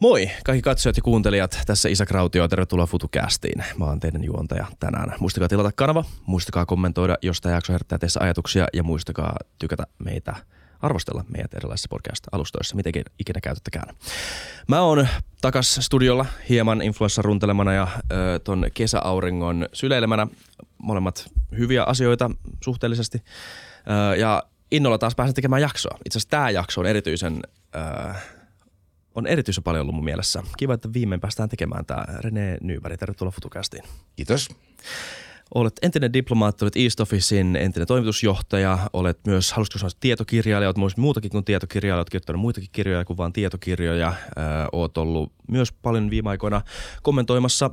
Moi kaikki katsojat ja kuuntelijat, tässä Isa Krautio, tervetuloa FutuCastiin. Mä oon teidän juontaja tänään. Muistakaa tilata kanava, muistakaa kommentoida, jos tämä jakso herättää teissä ajatuksia ja muistakaa tykätä meitä, arvostella meidät erilaisissa podcast-alustoissa, mitenkin ikinä käytettäkään. Mä oon takas studiolla hieman influenssa runtelemana ja ö, ton kesäauringon syleilemänä. Molemmat hyviä asioita suhteellisesti. Ö, ja innolla taas pääsen tekemään jaksoa. Itse asiassa tämä jakso on erityisen... Ö, on erityisen paljon ollut mun mielessä. Kiva, että viimein päästään tekemään tämä. René Nyberg, tervetuloa FutuCastiin. Kiitos. Olet entinen diplomaatti, olet East Officein entinen toimitusjohtaja, olet myös, halusitko sanoa tietokirjailija, olet myös muutakin kuin tietokirjailija, olet kirjoittanut muitakin kirjoja kuin vain tietokirjoja. Olet ollut myös paljon viime aikoina kommentoimassa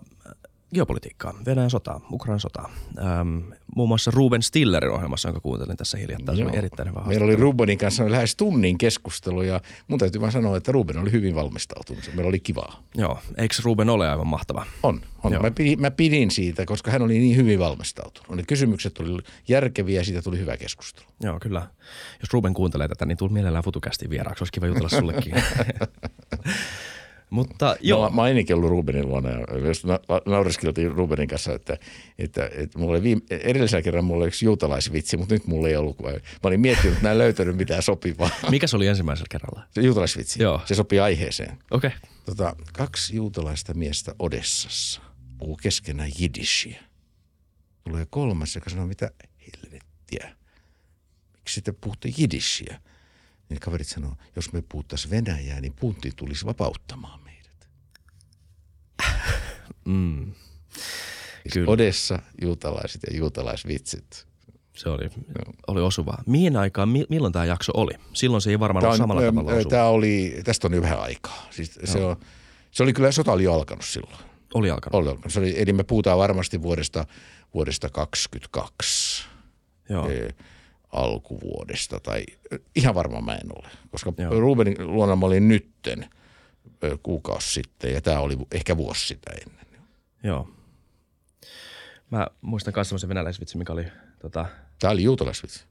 geopolitiikkaa, Venäjän sotaa, Ukrainan sotaa. Ähm, muun muassa Ruben Stillerin ohjelmassa, jonka kuuntelin tässä hiljattain. Se oli erittäin hyvä Meillä oli Rubenin kanssa lähes tunnin keskustelu ja mun täytyy vaan sanoa, että Ruben oli hyvin valmistautunut. Meillä oli kivaa. Joo, eikö Ruben ole aivan mahtava? On, on. Mä pidin, mä pidin siitä, koska hän oli niin hyvin valmistautunut. Ne kysymykset oli järkeviä ja siitä tuli hyvä keskustelu. Joo, kyllä. Jos Ruben kuuntelee tätä, niin tuli mielellään FutuCastin vieraaksi. Olisi kiva jutella sullekin. Mutta joo. Mä, mä ainakin ollut Rubenin luona ja myös na- naureskeltiin Rubenin kanssa, että, että, että mulla oli viime, edellisellä kerran mulla oli yksi juutalaisvitsi, mutta nyt mulla ei ollut. Mä olin miettinyt, että mä en löytänyt mitään sopivaa. Mikä se oli ensimmäisellä kerralla? Se juutalaisvitsi. Joo. Se sopii aiheeseen. Okei. Okay. Tota, kaksi juutalaista miestä Odessassa puhuu keskenään jiddishiä. Tulee kolmas, joka sanoo, mitä helvettiä. Miksi sitten puhutte jiddishiä? Niin kaverit sanoo, jos me puhuttaisiin Venäjää, niin Putin tulisi vapauttamaan meidät. Mm. Siis Kyllä. Odessa, juutalaiset ja juutalaisvitsit. Se oli, oli osuva. Mihin aikaan, mi- milloin tämä jakso oli? Silloin se ei varmaan Tää ole samalla ö, tavalla osuva. Tää oli, tästä on jo vähän aikaa. Siis se, on, se oli kyllä, sota oli jo alkanut silloin. Oli alkanut. Oli alkanut. Se oli, eli me puhutaan varmasti vuodesta, vuodesta 22. Joo. eh, alkuvuodesta tai ihan varma mä en ole, koska Joo. Rubenin luona mä olin nytten kuukausi sitten ja tämä oli ehkä vuosi sitä ennen. Joo. Mä muistan myös semmoisen venäläisvitsin, mikä oli tota, Tämä oli juutalaisvitsi.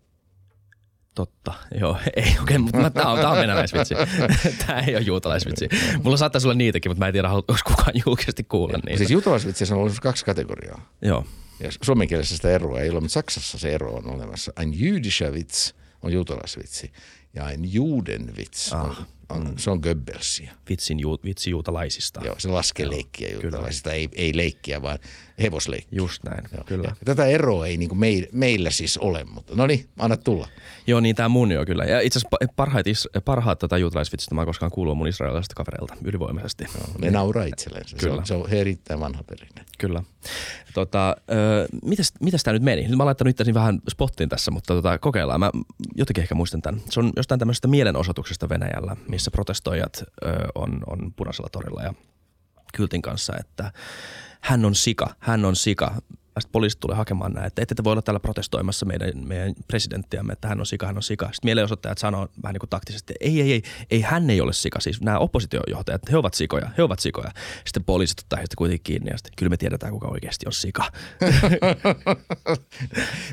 totta. Joo, ei okei, okay, mutta tämä on, tää on venäläisvitsi. tämä ei ole juutalaisvitsi. Mulla saattaisi olla niitäkin, mutta mä en tiedä, haluaisi kukaan julkisesti kuulla niitä. Siis juutalaisvitsissä on ollut kaksi kategoriaa. Joo, Ja suomen kielessä sitä eroa ei ole, mutta Saksassa se ero on olemassa. Ein jüdischer Witz on juutalaisvitsi ja ein Judenwitz Ah, on, mm. se on Goebbelsia. vitsin ju, vitsi juutalaisista. Joo, se laskee leikkiä juutalaisista, ei, ei leikkiä, vaan hevosleikkiä. Just näin, Joo. kyllä. Ja tätä eroa ei niin kuin meillä, meillä siis ole, mutta no niin, anna tulla. Joo, niin tämä mun jo kyllä. Ja itse asiassa pa- parhaat, parhaat tätä juutalaisvitsistä mä koskaan kuullut mun israelilaisilta kavereilta ylivoimaisesti. Ne nauraa itsellensä. Se Kyllä. on, se on erittäin vanha perinne. Kyllä. Tota, ö, mitäs, mitäs tämä nyt meni? Nyt mä oon laittanut itseäni vähän spottiin tässä, mutta tota, kokeillaan. Mä jotenkin ehkä muistan tämän. Se on jostain tämmöisestä mielenosoituksesta Venäjällä, missä protestoijat ö, on, on punaisella torilla ja kyltin kanssa, että hän on sika, hän on sika. Sitten poliisit tulee hakemaan näin, että ette te voi olla täällä protestoimassa meidän, meidän presidenttiämme, että hän on sika, hän on sika. Sitten mielenosoittajat sanoo vähän niin kuin taktisesti, että ei, ei, ei, ei, hän ei ole sika. Siis nämä oppositiojohtajat, he ovat sikoja, he ovat sikoja. Sitten poliisit ottaa heistä kuitenkin kiinni ja sitten kyllä me tiedetään, kuka oikeasti on sika.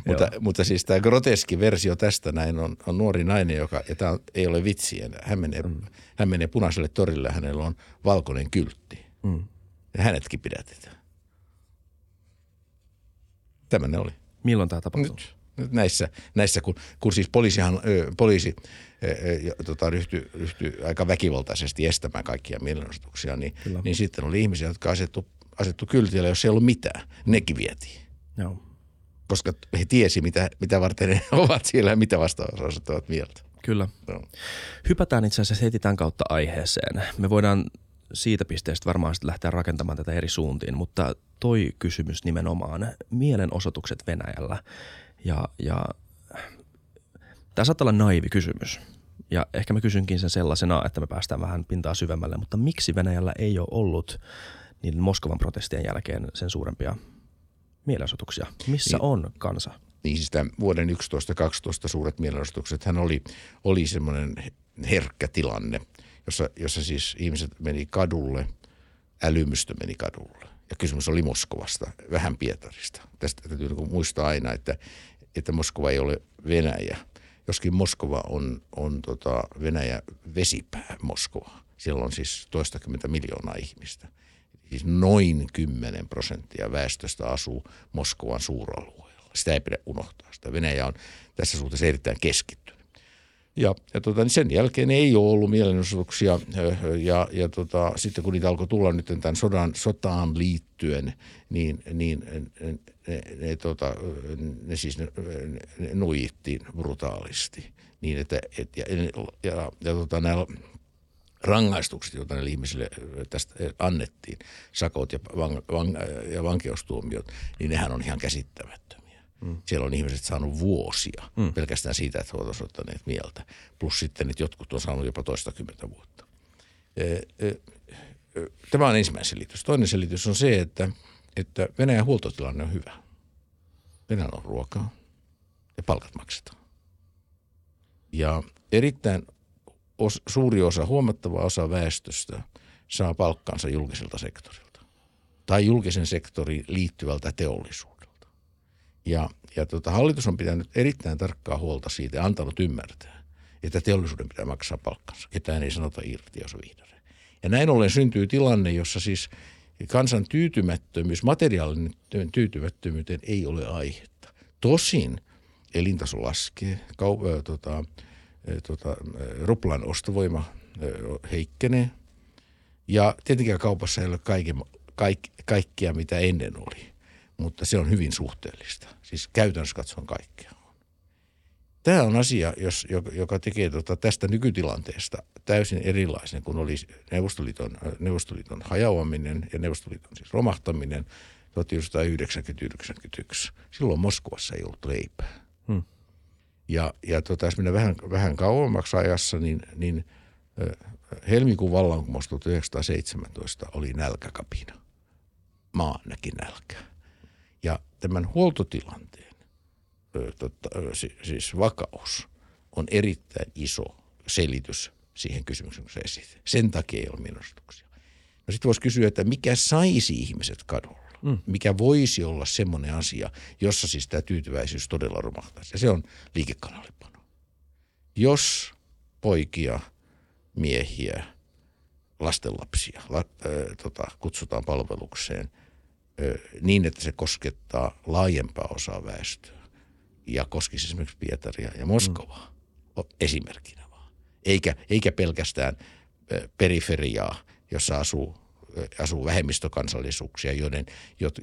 Mutta, mutta siis tämä groteski versio tästä näin on, on nuori nainen, joka, ja tämä ei ole vitsiä. Hän menee, mm. hän menee punaiselle torille ja hänellä on valkoinen kyltti. Mm. Ja hänetkin pidätetään. Tämmöinen oli. Milloin tämä tapahtuu? Nyt, nyt näissä, näissä kun, kun siis poliisihan, ö, poliisi ö, tota, ryhtyi, ryhtyi aika väkivaltaisesti estämään kaikkia mielenosoituksia, niin, niin sitten oli ihmisiä, jotka asettu, asettu kyltille, jos ei ollut mitään. Nekin vietiin. Joo. Koska he tiesi, mitä, mitä varten ne ovat siellä ja mitä vastaan osoittavat mieltä. Kyllä. Joo. Hypätään itse asiassa heti tämän kautta aiheeseen. Me voidaan siitä pisteestä varmaan sitten lähteä rakentamaan tätä eri suuntiin, mutta toi kysymys nimenomaan, mielenosoitukset Venäjällä ja, ja tämä saattaa olla naivi kysymys. Ja ehkä mä kysynkin sen sellaisena, että me päästään vähän pintaa syvemmälle, mutta miksi Venäjällä ei ole ollut niiden Moskovan protestien jälkeen sen suurempia mielenosoituksia? Missä Niin. on kansa? Niin siis tämän vuoden 11-12 suuret mielenosoitukset, hän oli, oli semmoinen herkkä tilanne, jossa, jossa siis ihmiset meni kadulle, älymystö meni kadulle. Ja kysymys oli Moskovasta, vähän Pietarista. Tästä täytyy niin muistaa aina, että, että Moskova ei ole Venäjä. Joskin Moskova on, on tota Venäjä vesipää Moskova. Siellä on siis toistakymmentä miljoonaa ihmistä. Siis noin 10 prosenttia väestöstä asuu Moskovan suuralueella. Sitä ei pidä unohtaa. Sitä Venäjä on tässä suhteessa erittäin keskittynyt. Ja, ja tota, niin sen jälkeen ei ole ollut mielenosoituksia ja, ja tota, sitten kun niitä alkoi tulla nyt tämän sodan, sotaan liittyen, niin, niin ne, ne, ne, tota, ne siis ne, ne nuijittiin brutaalisti. Niin että, et, ja, ja, ja, ja tota, nämä rangaistukset, joita näille ihmisille tästä annettiin, sakot ja, van, van, ja vankeustuomiot, niin nehän on ihan käsittämättömiä. Mm. Siellä on ihmiset saanut vuosia mm. pelkästään siitä, että he ovat osoittaneet mieltä. Plus sitten, että jotkut on saanut jopa toista kymmentä vuotta. Tämä on ensimmäinen selitys. Toinen selitys on se, että, että Venäjän huoltotilanne on hyvä. Venäjällä on ruokaa ja palkat maksetaan. Ja erittäin os, suuri osa, huomattava osa väestöstä saa palkkansa julkiselta sektorilta tai julkisen sektorin liittyvältä teollisuudelta. Ja, ja tota, hallitus on pitänyt erittäin tarkkaa huolta siitä ja antanut ymmärtää, että teollisuuden pitää maksaa palkkansa. Ketään ei sanota irti, jos vihdoin. Ja näin ollen syntyy tilanne, jossa siis kansan tyytymättömyys, materiaalinen tyytymättömyyteen ei ole aihetta. Tosin elintaso laskee, kau- äh, tota, tota, ruplan ostovoima heikkenee. Ja tietenkään kaupassa ei ole kaiken, kaik, kaikkia, mitä ennen oli, mutta se on hyvin suhteellista. Siis käytännössä katsoen kaikkea on. Tämä on asia, jos, joka tekee tota tästä nykytilanteesta täysin erilaisen, kun oli Neuvostoliiton, Neuvostoliiton hajoaminen ja Neuvostoliiton siis romahtaminen 1991. Silloin Moskovassa ei ollut leipää. Hmm. Ja, ja tota, jos mennään vähän, vähän kauemmaksi ajassa, niin, niin helmikuun vallankumous 1917 oli nälkäkapina. Maa näki nälkää. Ja tämän huoltotilanteen tota, siis vakaus on erittäin iso selitys siihen kysymykseen, kun se esitti. Sen takia ei ole mielenosoituksia. No sitten voisi kysyä, että mikä saisi ihmiset kadulla? mm. mikä voisi olla semmoinen asia, jossa siis tämä tyytyväisyys todella romahtaisi. Ja se on liikekanallepano. Jos poikia, miehiä, lastenlapsia la, äh, tota, kutsutaan palvelukseen niin, että se koskettaa laajempaa osaa väestöä ja koskisi esimerkiksi Pietaria ja Moskovaa mm. esimerkkinä vaan. Eikä, eikä pelkästään periferiaa, jossa asuu asuu vähemmistökansallisuuksia, joiden,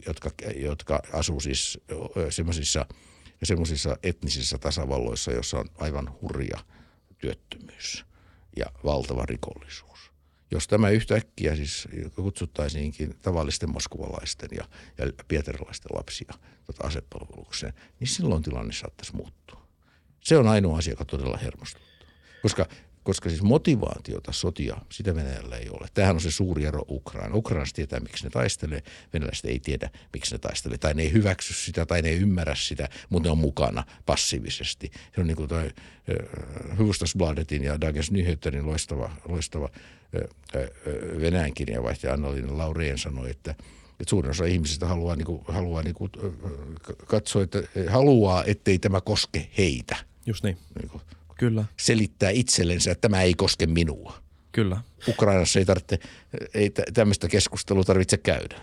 jotka, jotka asuu siis semmoisissa semmoisissa etnisissä tasavalloissa, jossa on aivan hurja työttömyys ja valtava rikollisuus. Jos tämä yhtäkkiä siis kutsuttaisiinkin tavallisten moskovalaisten ja, ja pietarilaisten lapsia tota asepalvelukseen, niin silloin tilanne saattaisi muuttua. Se on ainoa asia, joka todella hermostuttaa. Koska koska siis motivaatiota sotia, sitä Venäjällä ei ole. Tämähän on se suuri ero Ukraina. Ukrainassa tietää, miksi ne taistelee, venäläiset ei tiedä, miksi ne taistelee. Tai ne ei hyväksy sitä, tai ne ei ymmärrä sitä, mutta ne on mukana passiivisesti. Se on niin kuin toi ja Dagens Nyheterin loistava, loistava Venäjän kirjeenvaihtaja Anna-Liina Laureen sanoi, että että suurin osa ihmisistä haluaa, niin kuin, haluaa niin kuin, katsoa, että haluaa, ettei tämä koske heitä. Just niin. niin kuin, Kyllä. selittää itsellensä, että tämä ei koske minua. Kyllä. Ukrainassa ei, tarvitse, ei tämmöistä keskustelua tarvitse käydä.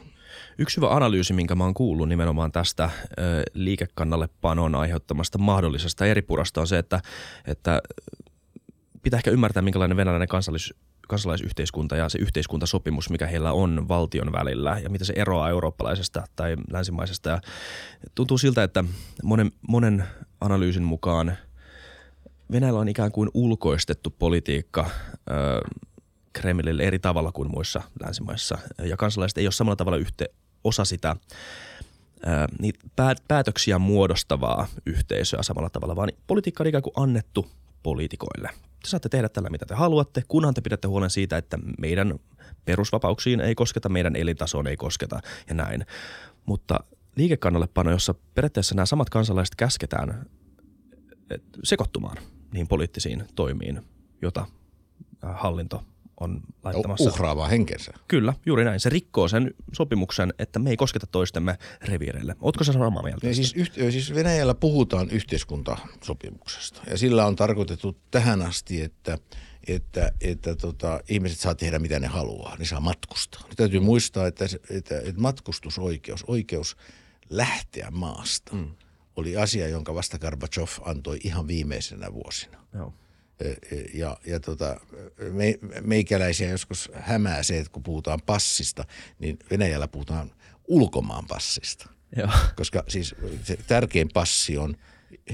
Yksi hyvä analyysi, minkä mä oon kuullut nimenomaan tästä liikekannalle panon aiheuttamasta mahdollisesta eripurasta on se, että, että pitää ehkä ymmärtää, minkälainen venäläinen kansallis, kansalaisyhteiskunta ja se yhteiskuntasopimus, mikä heillä on valtion välillä ja mitä se eroaa eurooppalaisesta tai länsimaisesta. Ja tuntuu siltä, että monen, monen analyysin mukaan – Venäjällä on ikään kuin ulkoistettu politiikka ö, Kremlille eri tavalla kuin muissa länsimaissa. Ja kansalaiset ei ole samalla tavalla yhte, osa sitä niitä päätöksiä muodostavaa yhteisöä samalla tavalla, vaan politiikka on ikään kuin annettu poliitikoille. Te saatte tehdä tällä, mitä te haluatte, kunhan te pidätte huolen siitä, että meidän perusvapauksiin ei kosketa, meidän elintasoon ei kosketa ja näin. Mutta liikekannallepano, jossa periaatteessa nämä samat kansalaiset käsketään sekoittumaan – niihin poliittisiin toimiin, jota hallinto on laittamassa. Uhraavaa henkensä. Kyllä, juuri näin. Se rikkoo sen sopimuksen, että me ei kosketa toistemme reviireille. Oletko se samaa mieltä? siis, yht- siis Venäjällä puhutaan yhteiskuntasopimuksesta ja sillä on tarkoitettu tähän asti, että, että, että tota, ihmiset saa tehdä mitä ne haluaa, ne saa matkustaa. Nyt täytyy muistaa, että, että, että matkustusoikeus, oikeus lähteä maasta, mm. oli asia, jonka vasta Gorbachev antoi ihan viimeisenä vuosina. Joo. Ja, ja tota, me, meikäläisiä joskus hämää se, että kun puhutaan passista, niin Venäjällä puhutaan ulkomaan passista. Joo. Koska siis se tärkein passi on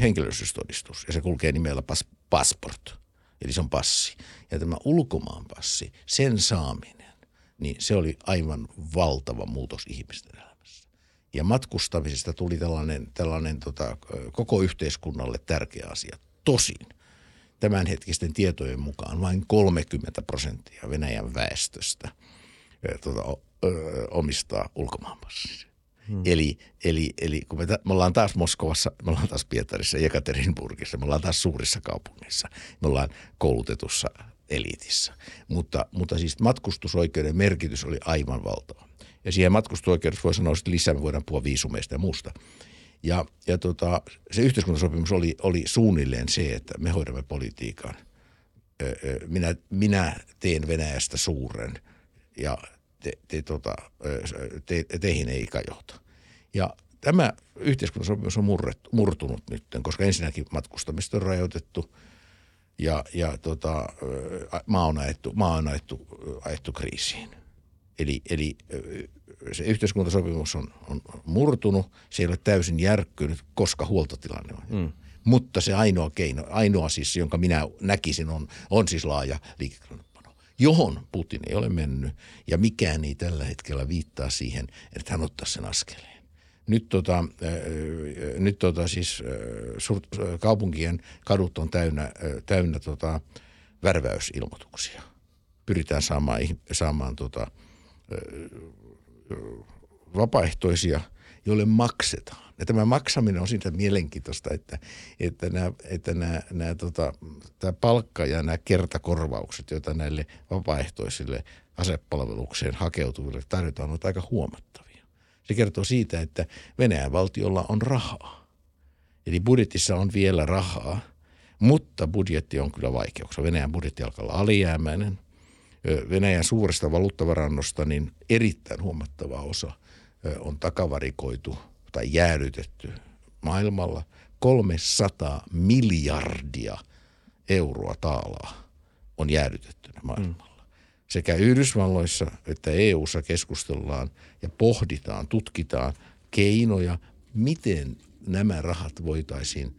henkilöllisyystodistus ja se kulkee nimellä pas, passport, eli se on passi. Ja tämä ulkomaan passi, sen saaminen, niin se oli aivan valtava muutos ihmisten elämässä. Ja matkustamisesta tuli tällainen, tällainen tota, koko yhteiskunnalle tärkeä asia. Tosin tämänhetkisten tietojen mukaan vain 30 prosenttia Venäjän väestöstä tota, omistaa ulkomaanpassia. Hmm. Eli, eli, eli kun me, me ollaan taas Moskovassa, me ollaan taas Pietarissa, Jekaterinburgissa, me ollaan taas suurissa kaupungeissa, me ollaan koulutetussa eliitissä. Mutta, mutta siis matkustusoikeuden merkitys oli aivan valtava. Ja siihen matkustusoikeudessa voi sanoa että lisää, me voidaan puhua viisumeista ja muusta. Ja, ja tota, se yhteiskuntasopimus oli, oli suunnilleen se, että me hoidamme politiikan. Minä, minä teen Venäjästä suuren ja te, te, tota, te, teihin ei kajota. Ja tämä yhteiskuntasopimus on murrettu, murtunut nyt, koska ensinnäkin matkustamista on rajoitettu ja, ja tota, maa on ajettu, maa on ajettu, ajettu kriisiin. Eli, eli se yhteiskuntasopimus on, on murtunut, se ei ole täysin järkkynyt, koska huoltotilanne on. Mm. Mutta se ainoa keino, ainoa siis, jonka minä näkisin, on, on siis laaja liikekannat johon Putin ei ole mennyt ja mikään ei tällä hetkellä viittaa siihen, että hän ottaa sen askeleen. Nyt, tota, äh, nyt tota siis äh, sur, äh, kaupunkien kadut on täynnä, äh, täynnä tota, värväysilmoituksia. Pyritään saamaan, saamaan tota, äh, vapaaehtoisia, joille maksetaan ja tämä maksaminen on siitä mielenkiintoista, että, että, nämä, että nämä, nämä, tota, tämä palkka ja nämä kertakorvaukset, joita näille vapaaehtoisille asepalvelukseen hakeutuville tarjotaan, ovat aika huomattavia. Se kertoo siitä, että Venäjän valtiolla on rahaa. Eli budjetissa on vielä rahaa, mutta budjetti on kyllä vaikeuksia. Venäjän budjetti alkaa olla alijäämäinen. Venäjän suuresta valuuttavarannosta niin erittäin huomattava osa on takavarikoitu – tai jäädytetty maailmalla 300 miljardia euroa taalaa on jäädytettynä maailmalla. Mm. Sekä Yhdysvalloissa että EU:ssa keskustellaan ja pohditaan, tutkitaan keinoja, miten nämä rahat voitaisiin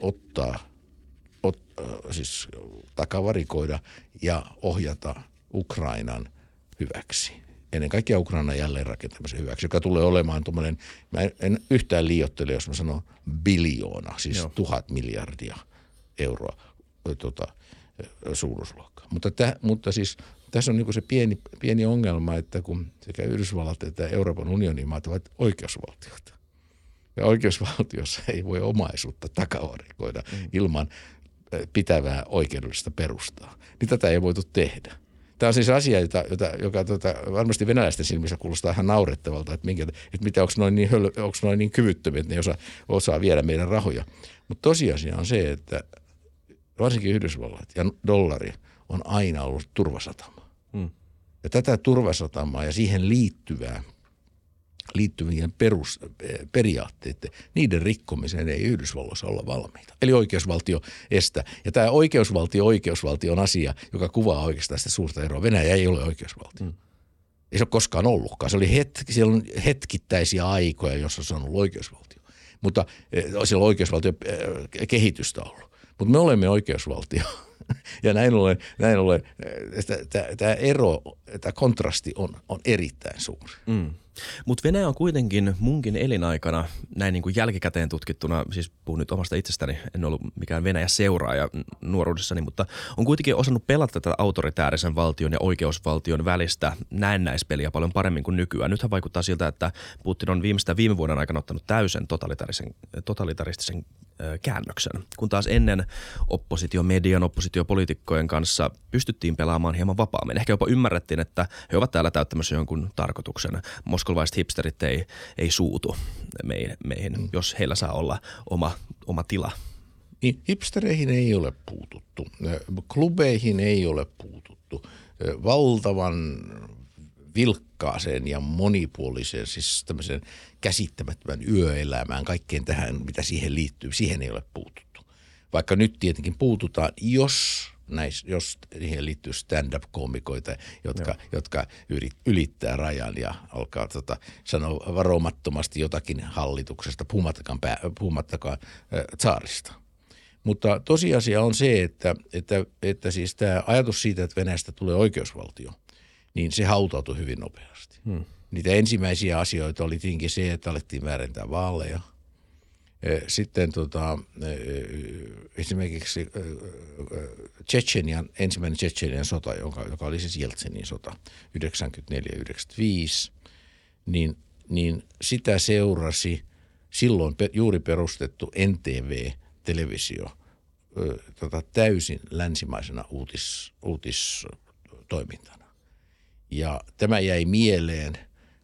ottaa, ot, siis takavarikoida ja ohjata Ukrainan hyväksi ennen kaikkea Ukraina jälleenrakentamisen hyväksi, joka tulee olemaan tuommoinen, mä en, en yhtään liiottele, jos mä sanon biljoona, siis Joo. tuhat miljardia euroa tota, suuruusluokkaa. Mutta, täh, mutta siis tässä on niin se pieni, pieni ongelma, että kun sekä Yhdysvallat että Euroopan unionin maat ovat oikeusvaltioita. Ja oikeusvaltiossa ei voi omaisuutta takavarikoida mm. ilman pitävää oikeudellista perustaa. Niin tätä ei voitu tehdä. Tämä on siis asia, jota, jota, joka tota, varmasti venäläisten silmissä kuulostaa ihan naurettavalta, että, minkä, että mitä, onko noin niin, onko noin niin kyvyttömiä, että ne osaa, osaa viedä meidän rahoja. Mutta tosiasia on se, että varsinkin Yhdysvallat ja dollari on aina ollut turvasatama. Hmm. Ja tätä turvasatamaa ja siihen liittyvää – liittyvien perusperiaatteiden, niiden rikkomiseen ei Yhdysvalloissa olla valmiita. Eli oikeusvaltio estä. Ja tämä oikeusvaltio, oikeusvaltio on asia, joka kuvaa oikeastaan sitä suurta eroa. Venäjä ei ole oikeusvaltio. Mm. Ei se ole koskaan ollutkaan. Se oli hetki, siellä on hetkittäisiä aikoja, jossa se on ollut oikeusvaltio. Mutta eh, siellä on oikeusvaltio eh, kehitystä ollut. Mutta me olemme oikeusvaltio. Ja näin ollen, näin ollen eh, tämä ero, tämä kontrasti on, on erittäin suuri. Mm. Mutta Venäjä on kuitenkin munkin elinaikana, näin niin kuin jälkikäteen tutkittuna, siis puhun nyt omasta itsestäni, en ollut mikään Venäjä seuraaja nuoruudessani, mutta on kuitenkin osannut pelata tätä autoritäärisen valtion ja oikeusvaltion välistä näennäispeliä paljon paremmin kuin nykyään. Nythän vaikuttaa siltä, että Putin on viimeistä viime vuoden aikana ottanut täysin totalitarisen, totalitaristisen käännöksen, kun taas ennen oppositiomedian, oppositiopolitiikkojen kanssa pystyttiin pelaamaan hieman vapaammin. Ehkä jopa ymmärrettiin, että he ovat täällä täyttämässä jonkun tarkoituksen. Moskolvaiset hipsterit ei, ei suutu meihin, meihin mm. jos heillä saa olla oma, oma tila niin hipstereihin ei ole puututtu, klubeihin ei ole puututtu. Valtavan vilkkaaseen ja monipuoliseen, siis tämmöiseen käsittämättömän yöelämään, kaikkeen tähän, mitä siihen liittyy, siihen ei ole puututtu. Vaikka nyt tietenkin puututaan, jos näis, jos siihen liittyy stand-up-koomikoita, jotka, jotka ylittää rajan ja alkaa tota, sanoa varomattomasti jotakin hallituksesta, puhumattakaan, pää, puhumattakaan äh, tsaarista. Mutta tosiasia on se, että, että, että siis tämä ajatus siitä, että Venäjästä tulee oikeusvaltio, niin se hautautui hyvin nopeasti. Hmm. Niitä ensimmäisiä asioita oli tietenkin se, että alettiin väärentää vaaleja – sitten tota, esimerkiksi Tsetsenian, ensimmäinen Tsetsenian sota, joka, joka oli siis Jeltsenin sota 94-95, niin, niin sitä seurasi silloin juuri perustettu NTV-televisio tota, täysin länsimaisena uutis, uutistoimintana. Ja tämä jäi mieleen,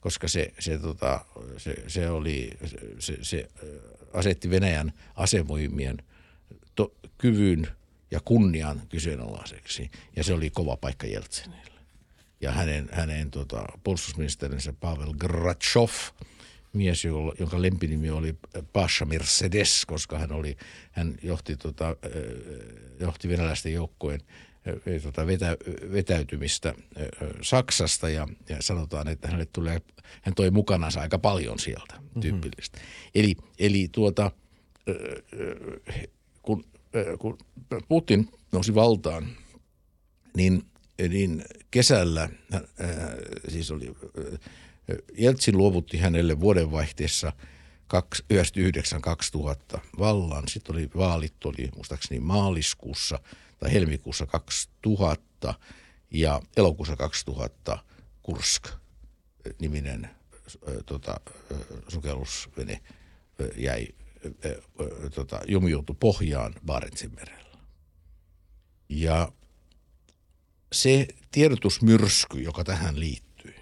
koska se, se, tota, se, se oli, se, se asetti Venäjän asevoimien to, kyvyn ja kunnian kyseenalaiseksi. Ja se oli kova paikka Jeltsinille. Ja hänen, hänen tota, puolustusministerinsä Pavel Gratchov, mies, jonka lempinimi oli Pasha Mercedes, koska hän, oli, hän johti, tota, johti venäläisten joukkojen tota, vetä, vetäytymistä Saksasta ja, ja sanotaan, että hänelle tulee, hän toi mukanansa aika paljon sieltä mhm. tyypillistä. Mm-hmm. Eli, eli tuota, kun, kun Putin nousi valtaan, niin, niin kesällä, siis oli, Jeltsin luovutti hänelle vuodenvaihteessa 1999-2000 vallan. Sitten oli vaalit, oli muistaakseni maaliskuussa – tai helmikuussa 2000 ja elokuussa 2000 Kursk niminen tota, sukellusvene jäi tota, jumiutui pohjaan Barentsin merellä. Ja se tiedotusmyrsky, joka tähän liittyy,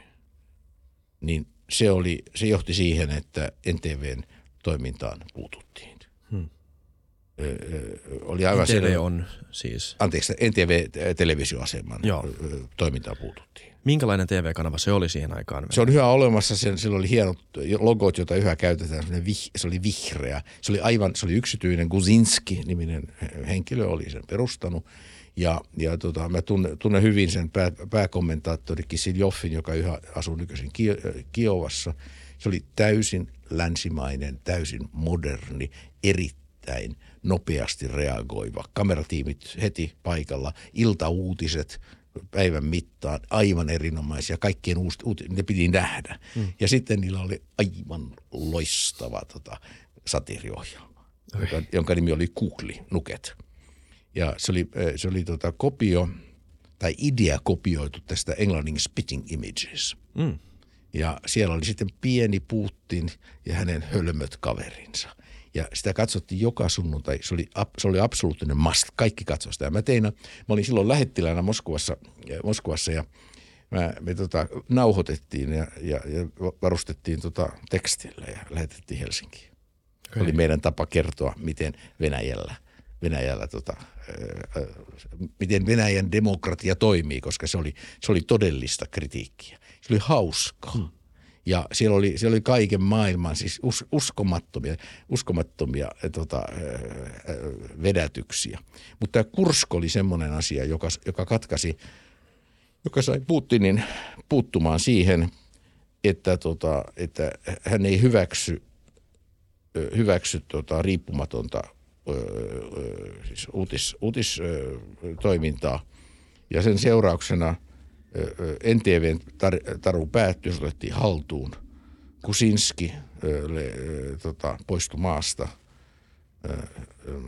niin se, oli, se johti siihen, että NTVn toimintaan puututtiin oli aivan NTV selvä. on siis? Anteeksi, NTV-televisioaseman toimintaa puututtiin. Minkälainen TV-kanava se oli siihen aikaan? Se on yhä olemassa, sen, sillä oli hienot logot, joita yhä käytetään, se oli vihreä. Se oli aivan, se oli yksityinen, Guzinski-niminen henkilö oli sen perustanut. Ja, ja tota, mä tunnen, tunnen hyvin sen pää, pääkommentaattori Joffin, joka yhä asuu nykyisin Kiovassa. Se oli täysin länsimainen, täysin moderni, erittäin – nopeasti reagoiva. Kameratiimit heti paikalla, iltauutiset päivän mittaan, aivan erinomaisia. Kaikkien uusi, ne piti nähdä. Mm. Ja sitten niillä oli aivan loistava tota, satiiriohjelma, jonka, jonka nimi oli Kukli, Nuket. Ja se oli, se oli tota kopio tai idea kopioitu tästä englannin Spitting Images. Mm. Ja siellä oli sitten pieni Putin ja hänen hölmöt kaverinsa. Ja sitä katsottiin joka sunnuntai. Se oli, se oli absoluuttinen must. Kaikki katsoivat sitä. Ja mä tein, mä olin silloin lähettiläänä Moskovassa, Moskovassa ja mä, me tota, nauhoitettiin ja, ja, ja varustettiin tota tekstillä ja lähetettiin Helsinkiin. Okay. Oli meidän tapa kertoa, miten Venäjällä, Venäjällä tota, miten Venäjän demokratia toimii, koska se oli, se oli todellista kritiikkiä. Se oli hauskaa. Hmm ja siellä oli, siellä oli kaiken maailman siis us, uskomattomia, uskomattomia eh, tota, eh, eh, vedätyksiä. Mutta tämä Kursk oli semmoinen asia, joka, joka katkasi, joka sai Putinin puuttumaan siihen, että, tota, että hän ei hyväksy, hyväksy tota, riippumatonta siis uutis, uutistoimintaa. Ja sen seurauksena – NTVn tar- taru päättyi, se otettiin haltuun. Kusinski le, tota, poistui maasta.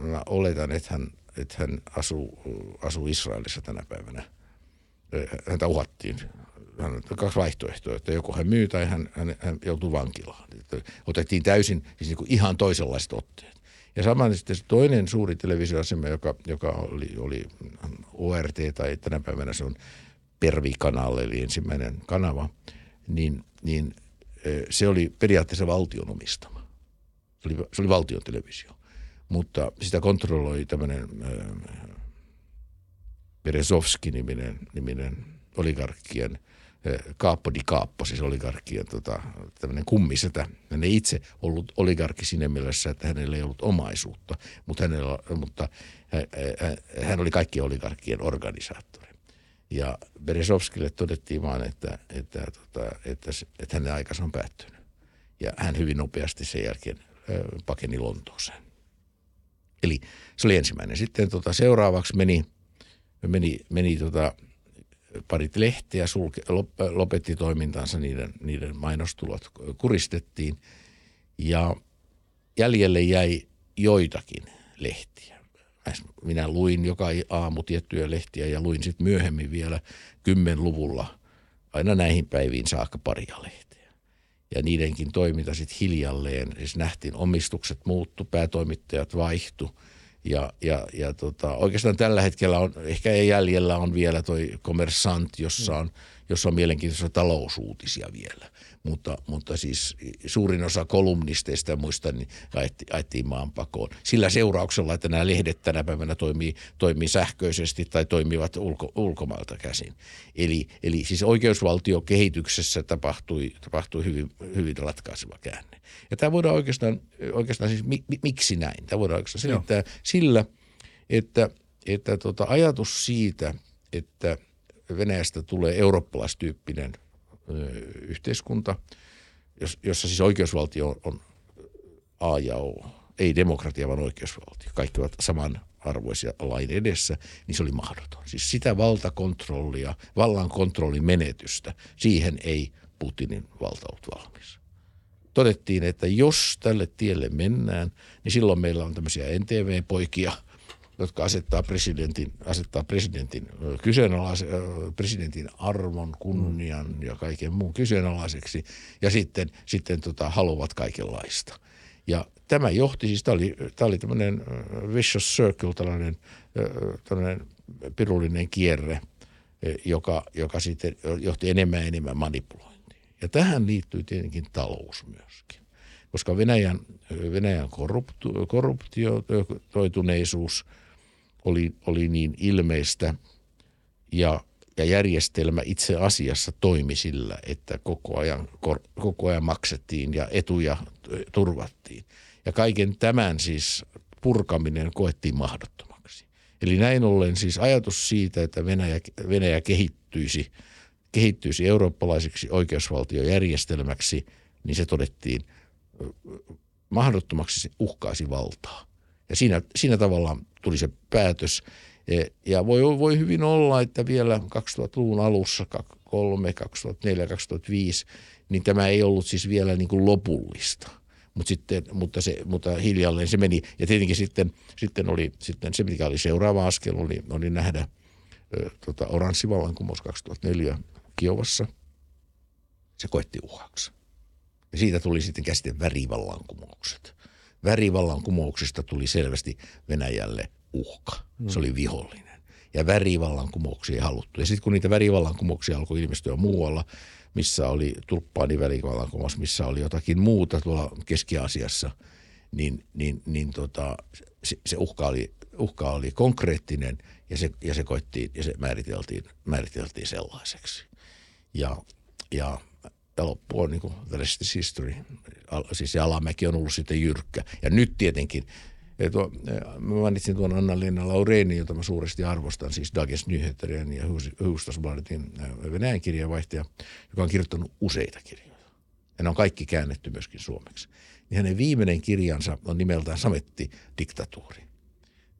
Mä oletan, että hän, että hän asuu, asuu Israelissa tänä päivänä. Häntä uhattiin. Hän on kaksi vaihtoehtoa, että joko hän myy tai hän, hän, hän joutuu vankilaan. Otettiin täysin siis niin kuin ihan toisenlaiset otteet. Ja saman sitten toinen suuri televisioasema, joka, joka oli, oli ORT tai tänä päivänä se on Pervi-kanalle, eli ensimmäinen kanava, niin, niin se oli periaatteessa valtion omistama. Se oli, se oli valtion televisio. mutta sitä kontrolloi tämmöinen Berezovski-niminen niminen oligarkkien Kaappo di Kaappo, siis oligarkkien tota, tämmöinen kummisetä. Hän ei itse ollut oligarkki siinä mielessä, että hänellä ei ollut omaisuutta, mutta, hänellä, mutta hän oli kaikkien oligarkkien organisaattori. Ja Berezovskille todettiin vaan, että, että, tota, että, että, että hänen aikansa on päättynyt. Ja hän hyvin nopeasti sen jälkeen pakeni Lontooseen. Eli se oli ensimmäinen. Sitten tota, seuraavaksi meni, meni, meni tota, parit lehteä, sulke, lopetti toimintansa, niiden, niiden mainostulot kuristettiin. Ja jäljelle jäi joitakin lehtiä. Minä luin joka aamu tiettyjä lehtiä ja luin sitten myöhemmin vielä kymmenluvulla aina näihin päiviin saakka paria lehtiä. Ja niidenkin toiminta sitten hiljalleen, siis nähtiin omistukset muuttu, päätoimittajat vaihtu – ja, ja, ja tota, oikeastaan tällä hetkellä on, ehkä ei jäljellä on vielä toi Commerçant, jossa on, jossa on mielenkiintoisia talousuutisia vielä mutta, mutta siis suurin osa kolumnisteista ja muista niin ajettiin, ajettiin maanpakoon. Sillä seurauksella, että nämä lehdet tänä päivänä toimii, toimii sähköisesti tai toimivat ulko, ulkomailta käsin. Eli, eli siis oikeusvaltiokehityksessä tapahtui, tapahtui hyvin, hyvin ratkaiseva käänne. Ja tämä voidaan oikeastaan, oikeastaan siis mi, mi, miksi näin? Tämä voidaan oikeastaan selittää Joo. sillä, että, että tota ajatus siitä, että Venäjästä tulee eurooppalaistyyppinen – yhteiskunta, jossa siis oikeusvaltio on A ja O. Ei demokratia, vaan oikeusvaltio. Kaikki ovat samanarvoisia lain edessä, niin se oli mahdoton. Siis sitä valtakontrollia, vallan kontrollin menetystä, siihen ei Putinin valta ollut valmis. Todettiin, että jos tälle tielle mennään, niin silloin meillä on tämmöisiä NTV-poikia – jotka asettaa presidentin, asettaa presidentin, kyseenalaise, presidentin arvon, kunnian ja kaiken muun kyseenalaiseksi ja sitten, sitten tota, haluavat kaikenlaista. Ja tämä johti, siis tämä oli, tämä oli tämmöinen vicious circle, tällainen, tällainen pirullinen kierre, joka, joka sitten johti enemmän ja enemmän manipulointiin. Ja tähän liittyy tietenkin talous myöskin. Koska Venäjän, Venäjän korruptio, korruptioituneisuus – oli, oli niin ilmeistä ja, ja järjestelmä itse asiassa toimi sillä, että koko ajan, koko ajan maksettiin ja etuja turvattiin. Ja kaiken tämän siis purkaminen koettiin mahdottomaksi. Eli näin ollen siis ajatus siitä, että Venäjä, Venäjä kehittyisi, kehittyisi eurooppalaiseksi oikeusvaltiojärjestelmäksi, niin se todettiin mahdottomaksi, se uhkaisi valtaa. Ja siinä, siinä tavalla tuli se päätös. E, ja voi, voi hyvin olla, että vielä 2000-luvun alussa, 2003, 2004, 2005, niin tämä ei ollut siis vielä niin kuin lopullista. Mut sitten, mutta, se, mutta hiljalleen se meni. Ja tietenkin sitten, sitten oli sitten se, mikä oli seuraava askel, oli, oli nähdä ö, tota, oranssivallankumous 2004 Kiovassa. Se koetti uhaksi. Ja siitä tuli sitten käsite värivallankumoukset värivallankumouksesta tuli selvästi Venäjälle uhka. Se oli vihollinen. Ja värivallankumouksia ei haluttu. Ja sitten kun niitä värivallankumouksia alkoi ilmestyä muualla, missä oli tulppaani värivallankumous, missä oli jotakin muuta tuolla Keski-Asiassa, niin, niin, niin tota, se, se uhka, oli, uhka oli konkreettinen ja se, ja se koettiin ja se määriteltiin, määriteltiin sellaiseksi. Ja, ja ja loppu on niin kuin the rest is history. Al, siis se alamäki on ollut sitten jyrkkä. Ja nyt tietenkin, ja tuo, mä mainitsin tuon Anna-Leena Laureeni, jota mä suuresti arvostan, siis Dagens Nyheterien ja Hufvudstadsbladetin Venäjän kirjeenvaihtaja, joka on kirjoittanut useita kirjoja. Ja ne on kaikki käännetty myöskin suomeksi. Niin hänen viimeinen kirjansa on nimeltään Sametti diktatuuri.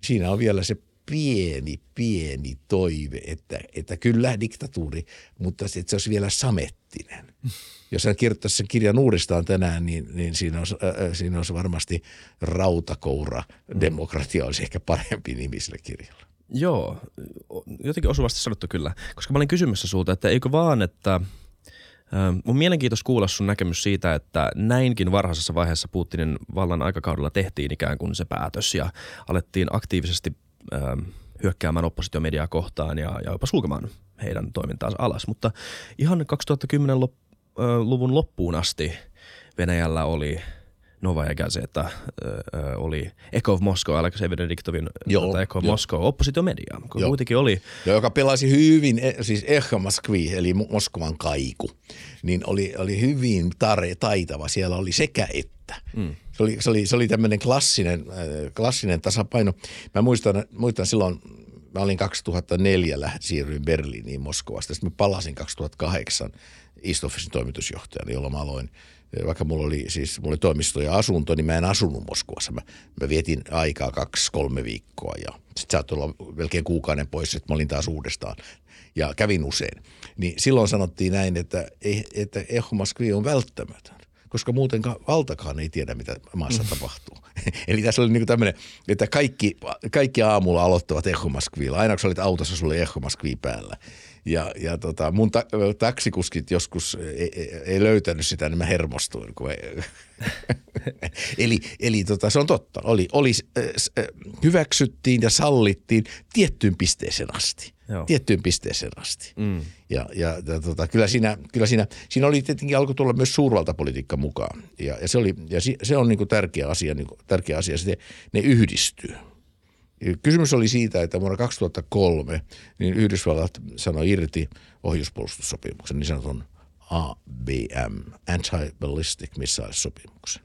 Siinä on vielä se pieni, pieni toive, että, että kyllä diktatuuri, mutta että se olisi vielä samettinen. Jos hän kirjoittaisi sen kirjan uudestaan tänään, niin, niin siinä, olisi, äh, siinä olisi varmasti rautakoura. Demokratia olisi ehkä parempi nimi sille kirjalle. Joo, jotenkin osuvasti sanottu kyllä. Koska mä olin kysymässä sulta, että eikö vaan, että Mun mielenkiintoista kuulla sun näkemys siitä, että näinkin varhaisessa vaiheessa Putinin vallan aikakaudella tehtiin ikään kuin se päätös ja alettiin aktiivisesti Ähm, hyökkäämään oppositiomediaa kohtaan ja, ja jopa sulkemaan heidän toimintaansa alas. Mutta ihan 2010-luvun loppuun asti Venäjällä oli Nova ja Gazeta oli Echo of Moscow, Alexei Venediktovin Joo, tota Echo of. Moscow, oppositiomedia, kun Joo. kuitenkin oli ja joka pelasi hyvin, e- siis Echo Moskvi, eli Mo- Moskovan kaiku, niin oli, oli hyvin tare, taitava. Siellä oli sekä että. Mm. Se oli, se oli, se oli tämmöinen klassinen, äh, klassinen tasapaino. Mä muistan, muistan silloin, mä olin 2004, läht- siirryin Berliiniin Moskovasta. Sitten mä palasin 2008 East Officein toimitusjohtajana, jolloin mä aloin vaikka mulla oli siis mulla oli toimisto ja asunto, niin mä en asunut Moskovassa. Mä, mä vietin aikaa kaksi, kolme viikkoa ja sitten saattoi olla melkein kuukauden pois, että mä olin taas uudestaan ja kävin usein. Niin silloin sanottiin näin, että, että Echo Moskvi on välttämätön koska muuten valtakaan ei tiedä, mitä maassa tapahtuu. Eli tässä oli niin tämmöinen, että kaikki, kaikki aamulla aloittavat Echo Moskvilla. Aina kun sä olit autossa, sulla oli Echo päällä. Ja, ja tota, mun ta- taksikuskit joskus ei, ei, ei löytänyt sitä, niin mä hermostuin. Kun ei. eli eli tota, se on totta. Oli, oli, äh, hyväksyttiin ja sallittiin tiettyyn pisteeseen asti. Joo. Tiettyyn pisteeseen asti. Mm. Ja, ja, ja tota, kyllä, siinä, kyllä siinä, siinä oli tietenkin alkoi tulla myös suurvaltapolitiikka mukaan. Ja, ja, se, oli, ja si- se on niin kuin tärkeä asia, niin kuin, tärkeä asia. Sitten ne yhdistyy. Kysymys oli siitä, että vuonna 2003 niin Yhdysvallat sanoi irti ohjuspuolustussopimuksen, niin sanotun ABM, Anti-Ballistic Missile-sopimuksen.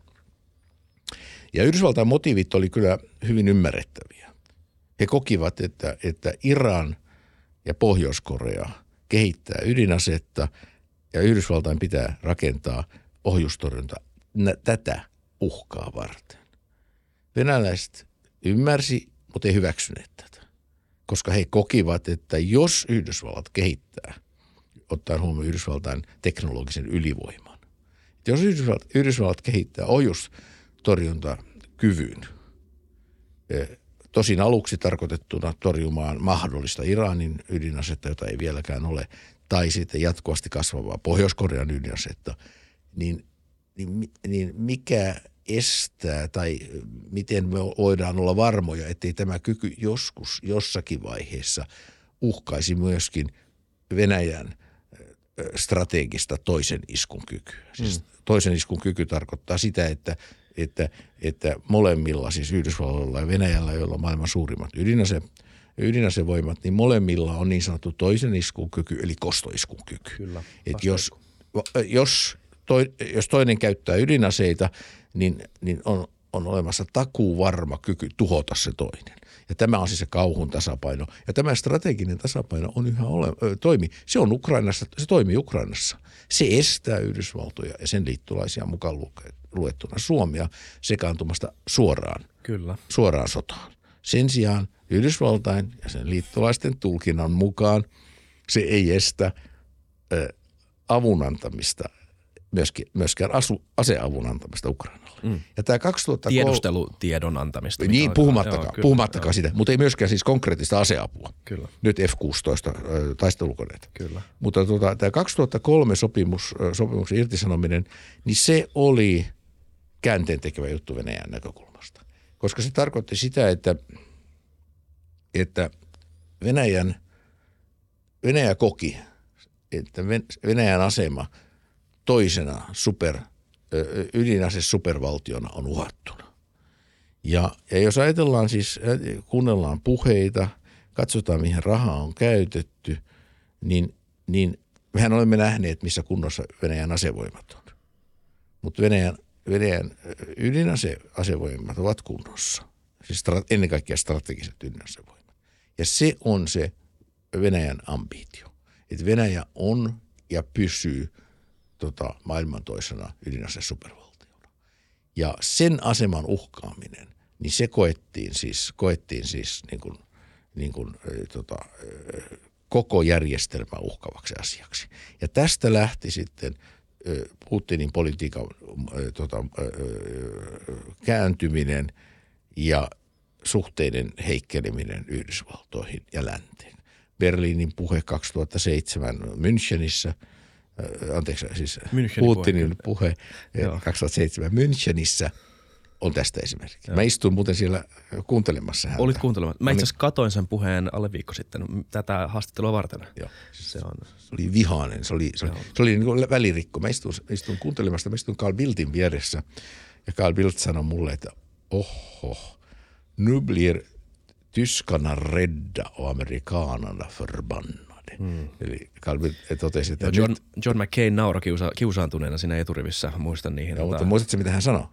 Ja Yhdysvaltain motiivit oli kyllä hyvin ymmärrettäviä. He kokivat, että, että Iran ja Pohjois-Korea kehittää ydinasetta ja Yhdysvaltain pitää rakentaa ohjustorjunta tätä uhkaa varten. Venäläiset ymmärsi, mutta ei hyväksyneet tätä, koska he kokivat, että jos Yhdysvallat kehittää, ottaen huomioon Yhdysvaltain teknologisen ylivoiman, että jos Yhdysvallat, Yhdysvallat kehittää ohjustorjuntakyvyn, eh, tosin aluksi tarkoitettuna torjumaan mahdollista Iranin ydinasetta, jota ei vieläkään ole, tai sitten jatkuvasti kasvavaa Pohjois-Korean ydinasetta, niin, niin, niin mikä estää tai miten me voidaan olla varmoja, ettei tämä kyky joskus jossakin vaiheessa uhkaisi myöskin Venäjän strategista toisen iskun kykyä. Siis toisen iskun kyky tarkoittaa sitä, että, että, että molemmilla, siis Yhdysvalloilla ja Venäjällä, joilla on maailman suurimmat ydinase, ydinasevoimat, niin molemmilla on niin sanottu toisen iskun kyky, eli kostoiskun kyky. Kyllä, Et jos, jos, toi, jos toinen käyttää ydinaseita, niin, niin on, on olemassa takuu varma kyky tuhota se toinen. Ja tämä on siis se kauhun tasapaino. Ja tämä strateginen tasapaino on yhä ole, ö, toimi. Se on Ukrainassa, se toimii Ukrainassa. Se estää Yhdysvaltoja ja sen liittolaisia mukaan luettuna Suomia sekaantumasta suoraan Kyllä. suoraan sotaan. Sen sijaan Yhdysvaltain ja sen liittolaisten tulkinnan mukaan se ei estä ö, avun antamista, myöskin, myöskään asu, aseavun antamista Ukrainalle. Mm. Ja tämä 2003... Tiedustelutiedon antamista. Niin, puhumattakaan, joo, kyllä, puhumattakaan joo, sitä, mutta ei myöskään siis konkreettista aseapua. Kyllä. Nyt F-16 ö, taistelukoneet. Kyllä. Mutta tota, tämä 2003 sopimus, sopimuksen irtisanominen, niin se oli käänteen tekevä juttu Venäjän näkökulmasta. Koska se tarkoitti sitä, että, että Venäjän, Venäjä koki, että Ven- Venäjän asema toisena super, ydinase supervaltiona on uhattuna. Ja, ja jos ajatellaan siis, kuunnellaan puheita, katsotaan mihin rahaa on käytetty, niin, niin mehän olemme nähneet, missä kunnossa Venäjän asevoimat on. Mutta Venäjän, Venäjän ydinasevoimat ovat kunnossa. Siis stra- ennen kaikkea strategiset ydinasevoimat. Ja se on se Venäjän ambitio. Että Venäjä on ja pysyy tota, maailman toisena ydinase supervaltiona. Ja sen aseman uhkaaminen, niin se koettiin siis, koettiin siis niin kuin, niin kuin, tota, koko järjestelmä uhkavaksi asiaksi. Ja tästä lähti sitten Putinin politiikan tota, kääntyminen ja suhteiden heikkeneminen Yhdysvaltoihin ja länteen. Berliinin puhe 2007 Münchenissä, anteeksi siis Putinin puhe, puhe Joo. 2007 Münchenissä on tästä esimerkki. Mä istuin muuten siellä kuuntelemassa häntä. Olit kuuntelemassa. Mä itse asiassa katoin sen puheen alle viikko sitten tätä haastattelua varten. Joo. Se on, Se oli vihainen, se oli, se oli, se oli niin kuin välirikko. Mä istuin, istuin kuuntelemassa, mä istuin Carl Bildtin vieressä Ja Carl Bildt sanoi mulle, että oho, nu blir tyskarna rädda och amerikanerna förbannade. Mm. Eli Bildt totesi, että Joo, John, John McCain naura kiusa, kiusaantuneena siinä eturivissä, muistan niihin. Joo, mutta muistatko, mitä hän sanoi?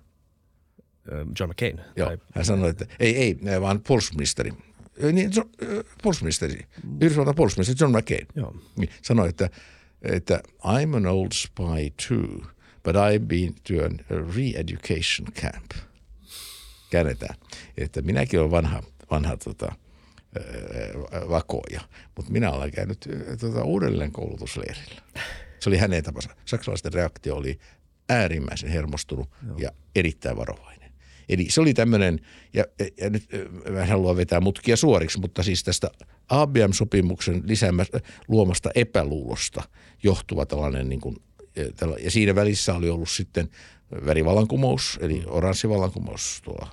John McCain? Joo, tai... hän sanoi, että ei, ei, vaan puolustusministeri. Niin, puolustusministeri, Yhdysvaltain puolustusministeri John McCain Joo. Niin, sanoi, että, että I'm an old spy too, but I've been to a re-education camp. Käännetään, että minäkin olen vanha, vanha tota, vakoja, mutta minä olen käynyt tota, uudelleen koulutusleirillä. Se oli hänen tapansa. Saksalaisten reaktio oli äärimmäisen hermostunut Joo. ja erittäin varovainen. Eli se oli tämmöinen, ja, ja nyt mä en halua vetää mutkia suoriksi, mutta siis tästä ABM-sopimuksen lisäämästä, luomasta epäluulosta johtuva tällainen, niin kuin, ja siinä välissä oli ollut sitten värivallankumous, eli oranssivallankumous tuolla,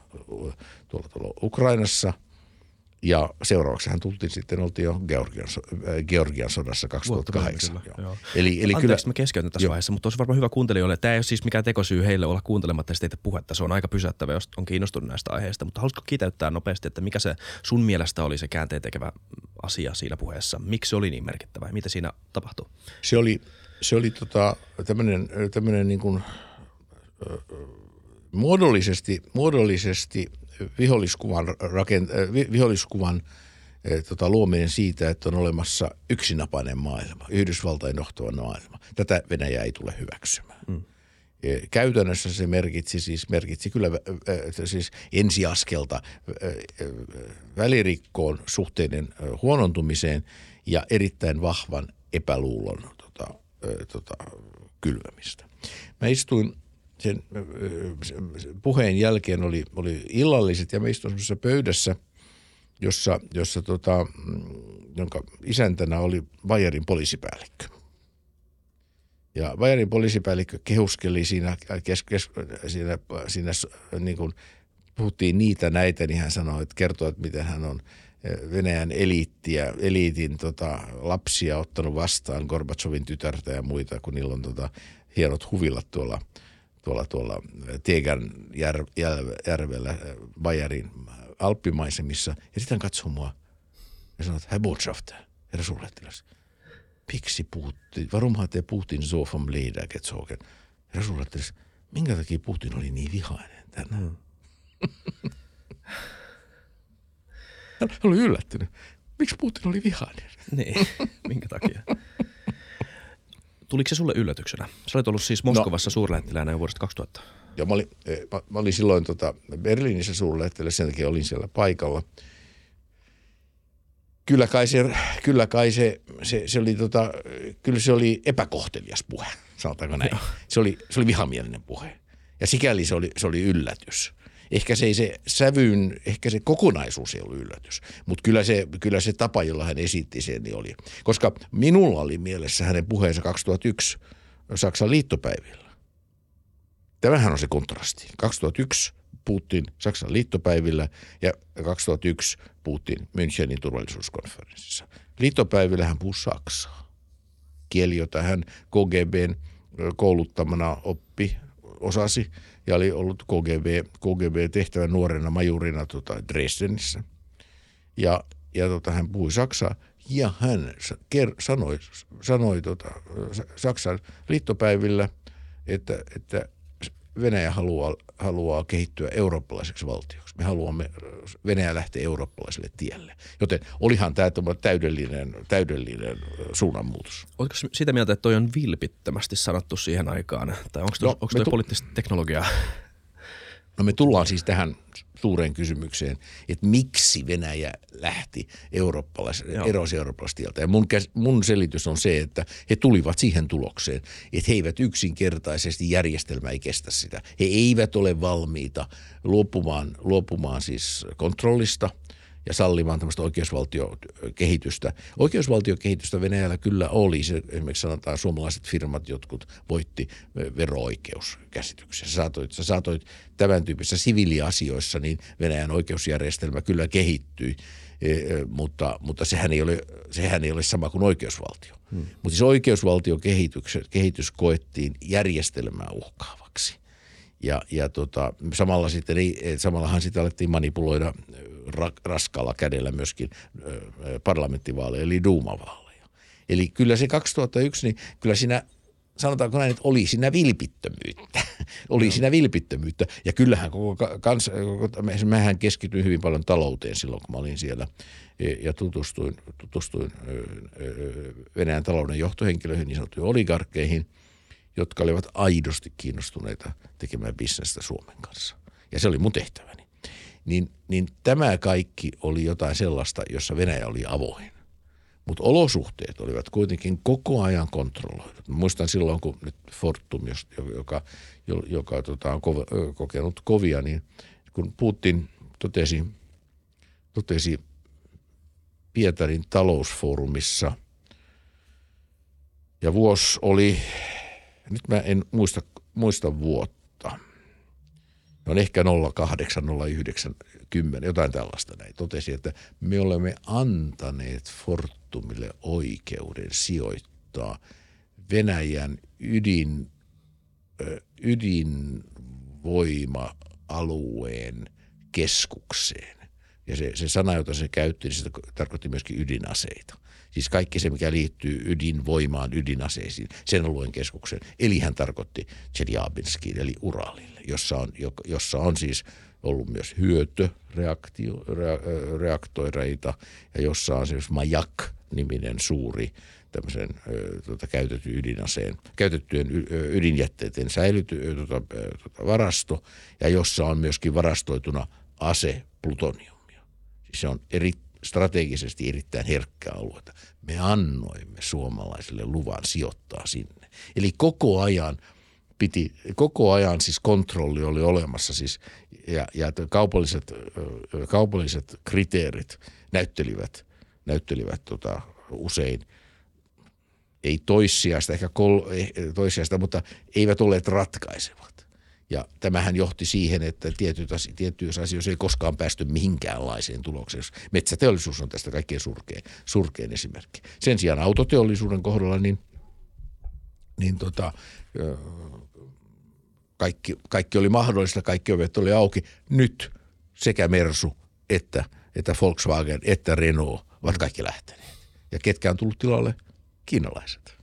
tuolla, tuolla Ukrainassa – ja seuraavaksi hän tultiin sitten, oltiin jo Georgian, äh, Georgian sodassa 2008. Kyllä, joo. Eli, eli Anteeksi, kyllä, mä keskeytän tässä joo. vaiheessa, mutta olisi varmaan hyvä kuuntelijoille. Tämä ei ole siis mikään tekosyy heille olla kuuntelematta sitä puhetta. Se on aika pysäyttävä, jos on kiinnostunut näistä aiheista. Mutta haluaisitko kiteyttää nopeasti, että mikä se sun mielestä oli se käänteen tekevä asia siinä puheessa? Miksi se oli niin merkittävä ja mitä siinä tapahtui? Se oli, se oli tota, tämmöinen, tämmöinen niin kuin, muodollisesti, muodollisesti – viholliskuvan, rakent- äh, viholliskuvan äh, tota, luominen siitä, että on olemassa yksinapainen maailma, Yhdysvaltain johtava maailma. Tätä Venäjä ei tule hyväksymään. Mm. Käytännössä se merkitsi siis, merkitsi kyllä siis ensiaskelta välirikkoon suhteiden huonontumiseen ja erittäin vahvan epäluulon tota, tota, kylvämistä. Mä istuin sen puheen jälkeen oli, oli illalliset ja me istuimme pöydässä, jossa, jossa tota, mm, jonka isäntänä oli Bayerin poliisipäällikkö. Ja Bayerin poliisipäällikkö kehuskeli siinä, kes, kes, siinä, siinä niin kuin puhuttiin niitä näitä, niin hän sanoi, että kertoi, että miten hän on Venäjän eliittiä, eliitin tota, lapsia ottanut vastaan, Gorbachevin tytärtä ja muita, kun niillä on tota, hienot huvilat tuolla – tuolla, tuolla Tiegan jär, järvellä äh, Bayerin alppimaisemissa. Ja sitten hän katsoo mua ja sanoo, että Herr Botschafter, herra suurlähettiläs, miksi Putin, varum har Putin så vom Leder gezogen? Herra suurlähettiläs, minkä takia Putin oli niin vihainen tänään? Mm. hän oli yllättynyt. Miksi Putin oli vihainen? Niin, minkä takia? Tuliko se sulle yllätyksenä? Sä olit ollut siis Moskovassa no, suurlähettiläänä jo vuodesta 2000. Joo, mä olin, eh, mä, mä olin silloin tota Berliinissä suurlähettiläänä, sen takia olin siellä paikalla. Kyllä kai se, kyllä kai se, se, se oli tota, kyllä se oli epäkohtelias puhe, sanotaanko näin. Se oli, se oli vihamielinen puhe. Ja sikäli se oli, se oli yllätys ehkä se ei se sävyyn, ehkä se kokonaisuus ei ollut yllätys, mutta kyllä se, kyllä se tapa, jolla hän esitti sen, niin oli. Koska minulla oli mielessä hänen puheensa 2001 Saksan liittopäivillä. Tämähän on se kontrasti. 2001 Putin Saksan liittopäivillä ja 2001 Putin Münchenin turvallisuuskonferenssissa. Liittopäivillä hän puhuu Saksaa. Kieli, jota hän KGBn kouluttamana oppi, osasi – ja oli ollut KGB, KGB-tehtävän nuorena majurina tota Dresdenissä. Ja, ja tota, hän puhui Saksaa ja hän ker, sanoi, sanoi tota, Saksan liittopäivillä, että, että Venäjä haluaa, haluaa kehittyä eurooppalaiseksi valtioksi. Me haluamme, Venäjä lähtee eurooppalaiselle tielle. Joten olihan tämä täydellinen, täydellinen suunnanmuutos. Oletko sitä mieltä, että toi on vilpittömästi sanottu siihen aikaan? Tai onko, no, onko toi tu- poliittista teknologiaa? No me tullaan siis tähän suureen kysymykseen, että miksi Venäjä lähti eurooppalaisen, erosi eurooppalaisesta Ja mun, mun selitys on se, että he tulivat siihen tulokseen, että he eivät yksinkertaisesti, järjestelmä ei kestä sitä. He eivät ole valmiita luopumaan, luopumaan siis kontrollista – sallimaan tämmöistä oikeusvaltiokehitystä. Oikeusvaltiokehitystä Venäjällä kyllä oli. Se, esimerkiksi sanotaan suomalaiset firmat jotkut voitti vero-oikeuskäsityksiä. Sä saatoit, sä saatoit tämän tyyppisissä siviiliasioissa, niin Venäjän oikeusjärjestelmä kyllä kehittyi, e, e, mutta, mutta sehän, ei ole, sehän ei ole sama kuin oikeusvaltio. Hmm. Mutta siis oikeusvaltiokehitys kehitys koettiin järjestelmää uhkaavaksi. Ja, ja tota, samalla sitten, samallahan sitä alettiin manipuloida ra, raskaalla kädellä myöskin parlamenttivaaleja, eli duumavaaleja. Eli kyllä se 2001, niin kyllä siinä sanotaanko näin, että oli siinä vilpittömyyttä. oli siinä vilpittömyyttä. Ja kyllähän koko kans, koko, mehän keskityin hyvin paljon talouteen silloin, kun mä olin siellä e, ja tutustuin, tutustuin Venäjän talouden johtohenkilöihin, niin sanottuihin oligarkkeihin, jotka olivat aidosti kiinnostuneita tekemään bisnestä Suomen kanssa. Ja se oli mun tehtäväni. Niin, niin tämä kaikki oli jotain sellaista, jossa Venäjä oli avoin. Mutta olosuhteet olivat kuitenkin koko ajan kontrolloidut. Muistan silloin, kun nyt Fortum, joka, joka, joka tota, on kokenut kovia, niin kun Putin totesi, totesi Pietarin talousfoorumissa, ja vuosi oli, nyt mä en muista, muista vuotta, on ehkä 08, 09, 10, jotain tällaista näin. Totesi, että me olemme antaneet Fortumille oikeuden sijoittaa Venäjän ydin, ydinvoima-alueen keskukseen. Ja se, se sana, jota se käytti, niin se tarkoitti myöskin ydinaseita. Siis kaikki se, mikä liittyy ydinvoimaan, ydinaseisiin, sen alueen keskuksen. Eli hän tarkoitti Tcheliabinskiin, eli Uralille, jossa on, jossa on siis ollut myös hyötyreaktoireita ja jossa on siis Majak-niminen suuri tämmöisen tota, käytetyn ydinaseen, käytettyjen ydinjätteiden säilyty, tota, tota, varasto ja jossa on myöskin varastoituna ase plutoniumia. Siis se on eri, strategisesti erittäin herkkää aluetta. Me annoimme suomalaisille luvan sijoittaa sinne. Eli koko ajan piti, koko ajan siis kontrolli oli olemassa siis, ja, ja kaupalliset, kaupalliset kriteerit näyttelivät, näyttelivät tota, usein ei toissijaista, ehkä kol, toissijaista, mutta eivät olleet ratkaisevat. Ja tämähän johti siihen, että tietyissä asioissa ei koskaan päästy mihinkäänlaiseen tulokseen. Metsäteollisuus on tästä kaikkein surkein, surkein esimerkki. Sen sijaan autoteollisuuden kohdalla niin, niin tota, kaikki, kaikki oli mahdollista, kaikki ovet oli auki. Nyt sekä Mersu että, että Volkswagen että Renault ovat kaikki lähteneet. Ja ketkä on tullut tilalle? Kiinalaiset.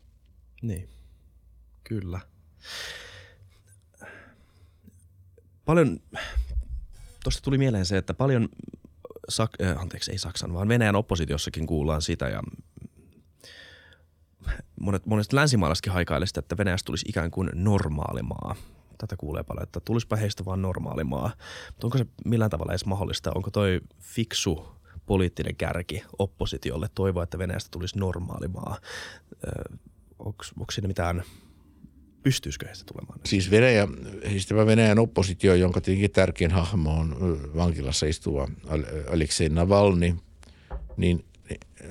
Niin, kyllä. Paljon, tuosta tuli mieleen se, että paljon, Sak- äh, anteeksi ei Saksan, vaan Venäjän oppositiossakin kuullaan sitä ja monet, monet länsimaalaisetkin haikailee sitä, että Venäjästä tulisi ikään kuin normaali maa. Tätä kuulee paljon, että tulisipa heistä vaan normaali maa. Mutta onko se millään tavalla edes mahdollista? Onko toi fiksu poliittinen kärki oppositiolle toivoa, että Venäjästä tulisi normaali maa? onko, onko siinä mitään pystyisikö heistä tulemaan? Siis, Venäjä, siis tämä Venäjän oppositio, jonka tietenkin tärkein hahmo on vankilassa istuva Aleksei Navalny, niin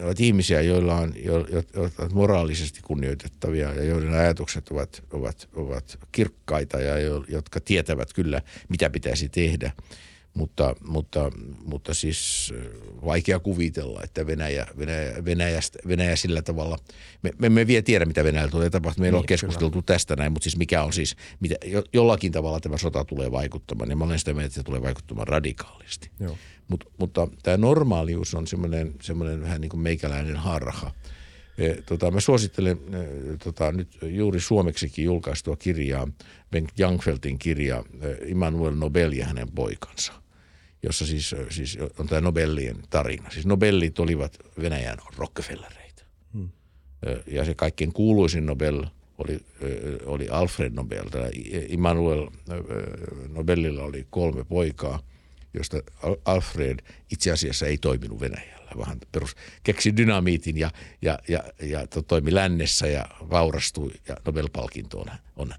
ovat ihmisiä, joilla on, jo, jo, jo, moraalisesti kunnioitettavia ja joiden ajatukset ovat, ovat, ovat kirkkaita ja jo, jotka tietävät kyllä, mitä pitäisi tehdä – mutta, mutta, mutta siis vaikea kuvitella, että Venäjä, Venäjä, Venäjästä, Venäjä sillä tavalla, me, me emme vielä tiedä, mitä Venäjällä tulee tapahtumaan. Meillä niin, on keskusteltu kyllä. tästä näin, mutta siis mikä on siis, mitä, jo, jollakin tavalla tämä sota tulee vaikuttamaan. Ja mä olen sitä mieltä, että se tulee vaikuttamaan radikaalisti. Joo. Mut, mutta tämä normaalius on semmoinen, semmoinen vähän niin kuin meikäläinen harha. E, tota, mä suosittelen e, tota, nyt juuri suomeksikin julkaistua kirjaa, Bengt Jangfeltin kirja e, Immanuel Nobel ja hänen poikansa – jossa siis, siis on tämä Nobelien tarina. Siis Nobellit olivat Venäjän Rockefellereita. Hmm. Ja se kaikkein kuuluisin Nobel oli, oli Alfred Nobel. Tämä Immanuel Nobelilla oli kolme poikaa, josta Alfred itse asiassa ei toiminut Venäjällä, vaan perus, keksi dynamiitin ja, ja, ja, ja toimi lännessä ja vaurastui ja Nobel-palkinto on, on,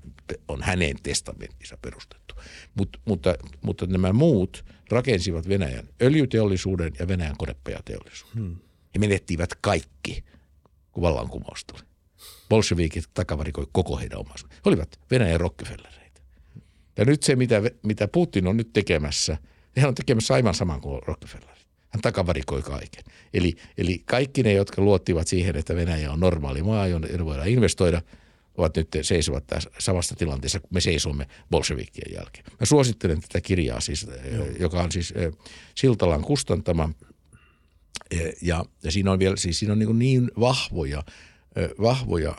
on hänen testamenttinsa perustettu. Mut, mutta, mutta nämä muut – rakensivat Venäjän öljyteollisuuden ja Venäjän konepajateollisuuden. Hmm. He menettivät kaikki, kun vallankumous tuli. Bolshevikit takavarikoi koko heidän omaisuuden. He olivat Venäjän Rockefellereita. Ja nyt se, mitä, mitä Putin on nyt tekemässä, hän on tekemässä aivan saman kuin Rockefellerit. Hän takavarikoi kaiken. Eli, eli kaikki ne, jotka luottivat siihen, että Venäjä on normaali maa, jonne voidaan investoida, ovat nyt seisovat tässä samassa tilanteessa, kun me seisomme bolshevikien jälkeen. Mä suosittelen tätä kirjaa siis, Joo. joka on siis Siltalan kustantama. Ja, ja siinä on vielä, siis siinä on niin, niin vahvoja, vahvoja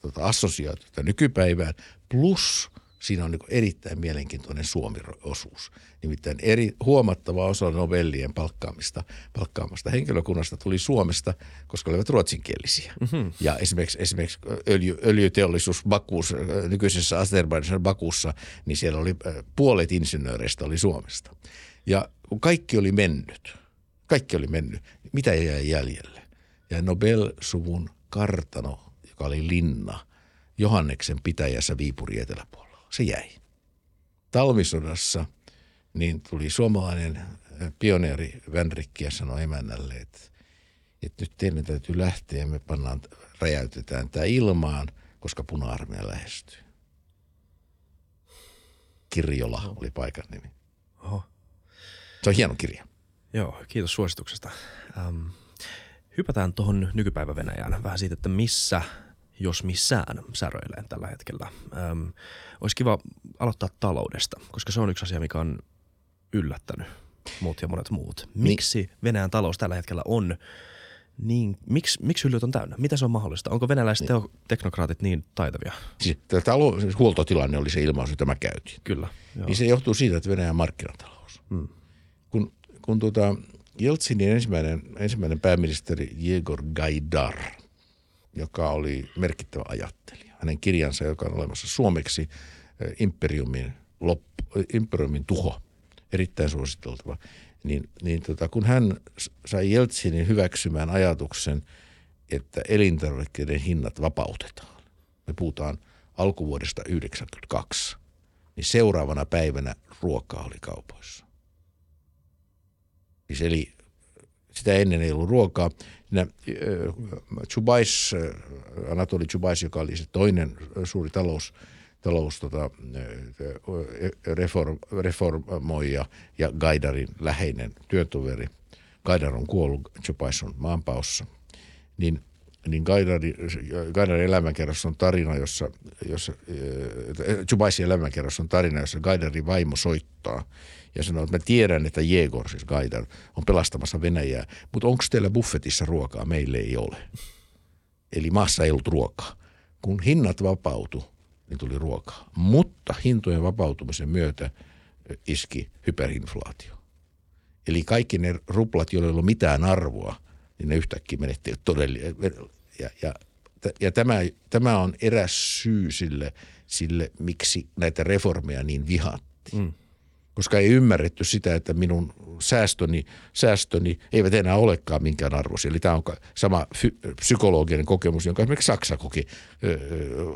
tota, assosiaatioita nykypäivään, plus siinä on niin erittäin mielenkiintoinen Suomi-osuus. Nimittäin eri, huomattava osa Nobelien palkkaamista, palkkaamasta henkilökunnasta tuli Suomesta, koska olivat ruotsinkielisiä. Mm-hmm. Ja esimerkiksi, esimerkiksi öljy, öljyteollisuus Bakuus, nykyisessä Azerbaijanin Bakussa, niin siellä oli puolet insinööreistä oli Suomesta. Ja kun kaikki oli mennyt, kaikki oli mennyt, mitä jäi jäljelle? Ja Nobel-suvun kartano, joka oli linna – Johanneksen pitäjässä Viipuri eteläpuolella. Se jäi. Talvisodassa niin tuli suomalainen pioneeri Vänrikki ja sanoi emännälle, että, että nyt teidän täytyy lähteä ja me pannaan, räjäytetään tämä ilmaan, koska puna-armeija lähestyy. Kirjola no. oli paikan nimi. Oho. Se on hieno kirja. Joo, kiitos suosituksesta. Ähm, hypätään tuohon nykypäivä Venäjään vähän siitä, että missä – jos missään säröilee tällä hetkellä. Öm, olisi kiva aloittaa taloudesta, koska se on yksi asia, mikä on yllättänyt muut ja monet muut. Niin. Miksi niin. Venäjän talous tällä hetkellä on niin, miksi, miksi hyllyt on täynnä? Mitä se on mahdollista? Onko venäläiset niin. teknokraatit niin taitavia? Siis, talou- siis huoltotilanne oli se ilmaus, jota mä käytin. Kyllä. Joo. Niin se johtuu siitä, että Venäjän markkinatalous. Hmm. Kun, kun tuota, Jeltsinin ensimmäinen, ensimmäinen pääministeri Jegor Gaidar – joka oli merkittävä ajattelija. Hänen kirjansa, joka on olemassa suomeksi, eh, Imperiumin, loppu, Imperiumin tuho, erittäin suositeltava. Niin, niin tota, kun hän sai Jeltsinin hyväksymään ajatuksen, että elintarvikkeiden hinnat vapautetaan, me puhutaan alkuvuodesta 1992, niin seuraavana päivänä ruokaa oli kaupoissa. Siis eli sitä ennen ei ollut ruokaa. Siinä, Chubais, Anatoli Chubais, joka oli se toinen suuri talous, talous tota, reform, reformoija ja Gaidarin läheinen työtoveri. Gaidar on kuollut, Chubais on maanpaossa. Niin, niin Gaidarin, Gaidarin elämänkerros on tarina, jossa, jossa Chubaisin elämänkerros on tarina, jossa Gaidarin vaimo soittaa – ja sanoi, että mä tiedän, että Jegor, siis Gaidar, on pelastamassa Venäjää, mutta onko teillä buffetissa ruokaa? Meille ei ole. Eli maassa ei ollut ruokaa. Kun hinnat vapautu, niin tuli ruokaa. Mutta hintojen vapautumisen myötä iski hyperinflaatio. Eli kaikki ne ruplat, joilla ei ollut mitään arvoa, niin ne yhtäkkiä menettivät todellinen. Ja, ja, ja tämä, tämä on eräs syy sille, sille, miksi näitä reformeja niin vihattiin. Mm koska ei ymmärretty sitä, että minun säästöni, säästöni eivät enää olekaan minkään arvoisia. Eli tämä on sama fy- psykologinen kokemus, jonka esimerkiksi Saksa koki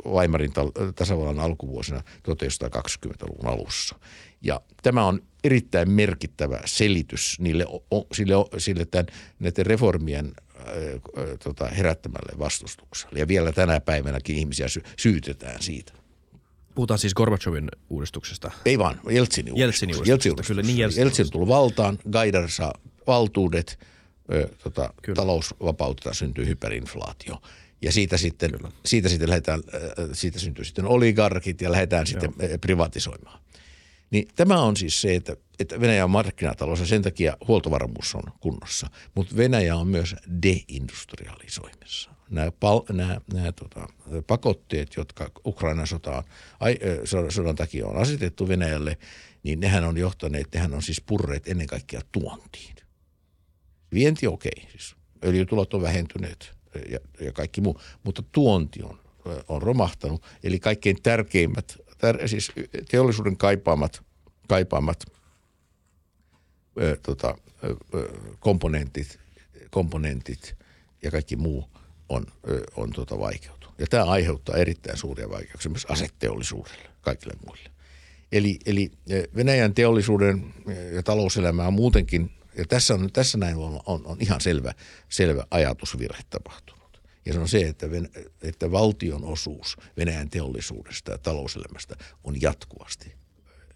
Weimarin tasavallan alkuvuosina 1920-luvun alussa. Ja tämä on erittäin merkittävä selitys niille, sille, sille tämän, näiden reformien tota, herättämälle vastustukselle. Ja vielä tänä päivänäkin ihmisiä sy- syytetään siitä. Puhutaan siis Gorbachevin uudistuksesta. Ei vaan, Jeltsinin Jeltsinin uudistuksesta. Jeltsin, kyllä, niin Jeltsin, Jeltsin tuli valtaan, Gaidar saa valtuudet, ö, tota, talous vapautetaan, syntyy hyperinflaatio. Ja siitä sitten, siitä sitten, lähdetään, siitä syntyy sitten oligarkit ja lähdetään Joo. sitten privatisoimaan. Niin tämä on siis se, että, että Venäjä on markkinatalous ja sen takia huoltovarmuus on kunnossa. Mutta Venäjä on myös deindustrialisoimissa nämä, pal, nämä, nämä tota, pakotteet, jotka Ukrainan sotaan, ai, sodan takia on asetettu Venäjälle, niin nehän on johtaneet, nehän on siis purreet ennen kaikkea tuontiin. Vienti okei, okay, siis öljytulot on vähentyneet ja, ja kaikki muu, mutta tuonti on, on romahtanut. Eli kaikkein tärkeimmät, tär, siis teollisuuden kaipaamat, kaipaamat ö, tota, ö, komponentit, komponentit ja kaikki muu – on, on tuota vaikeutunut. Ja tämä aiheuttaa erittäin suuria vaikeuksia myös asetteollisuudelle, kaikille muille. Eli, eli Venäjän teollisuuden ja talouselämä on muutenkin, ja tässä, on, tässä näin on, on, on ihan selvä, selvä ajatusvirhe tapahtunut. Ja se on se, että, Ven, että valtion osuus Venäjän teollisuudesta ja talouselämästä on jatkuvasti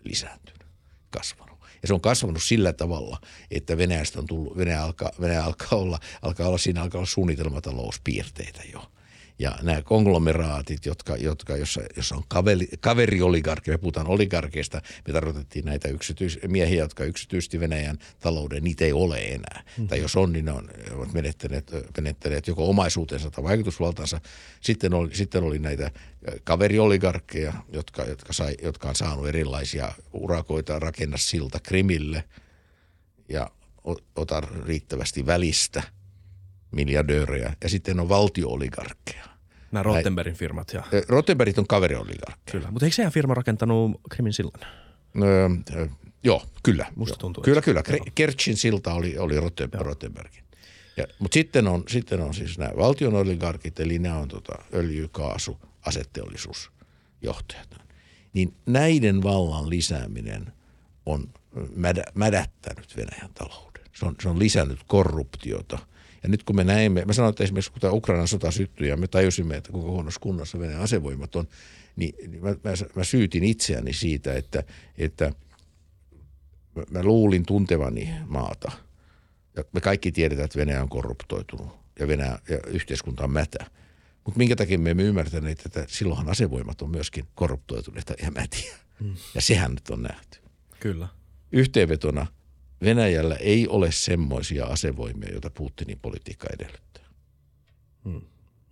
lisääntynyt, kasvanut. Ja se on kasvanut sillä tavalla, että Venäjästä on tullut, Venäjä alkaa, Venäjä alkaa olla, alkaa olla, siinä alkaa olla suunnitelmatalouspiirteitä jo. Ja nämä konglomeraatit, jotka, jotka jossa, jossa on kaveri, kaverioligarkki, me puhutaan oligarkeista, me tarkoitettiin näitä yksityis, miehiä, jotka yksityisti Venäjän talouden, niitä ei ole enää. Mm. Tai jos on, niin ne on, ovat menettäneet, menettäneet joko omaisuutensa tai vaikutusvaltansa. Sitten oli, sitten oli näitä kaverioligarkkeja, jotka, jotka, sai, jotka on saanut erilaisia urakoita, rakenna silta Krimille ja ota riittävästi välistä – miljardöörejä ja sitten on valtiooligarkkeja. Nämä Rottenbergin firmat. Ja... Rottenbergit on kaverioligarkkeja. Kyllä, mutta eikö sehän firma rakentanut Krimin sillan? Öö, joo, kyllä. Musta tuntuu. Kyllä, kyllä. Kerchin silta oli, oli Rottenbergin. Ja, mutta sitten on, sitten on siis nämä valtion oligarkit, eli nämä on tota, öljy, kaasu, asetteollisuusjohtajat. Niin näiden vallan lisääminen on mädä, mädättänyt Venäjän talouden. Se on, se on lisännyt korruptiota – ja nyt kun me näemme, mä sanoin, että esimerkiksi kun tämä Ukrainan sota syttyi ja me tajusimme, että kuinka huonossa kunnossa Venäjän asevoimat on, niin mä, mä, mä syytin itseäni siitä, että, että mä, mä luulin tuntevani maata. Ja me kaikki tiedetään, että Venäjä on korruptoitunut ja, Venäjä, ja yhteiskunta on mätä. Mutta minkä takia me emme ymmärtäneet, että silloinhan asevoimat on myöskin korruptoituneita ja mätiä. Hmm. Ja sehän nyt on nähty. Kyllä. Yhteenvetona – Venäjällä ei ole semmoisia asevoimia, joita Putinin politiikka edellyttää. Hmm.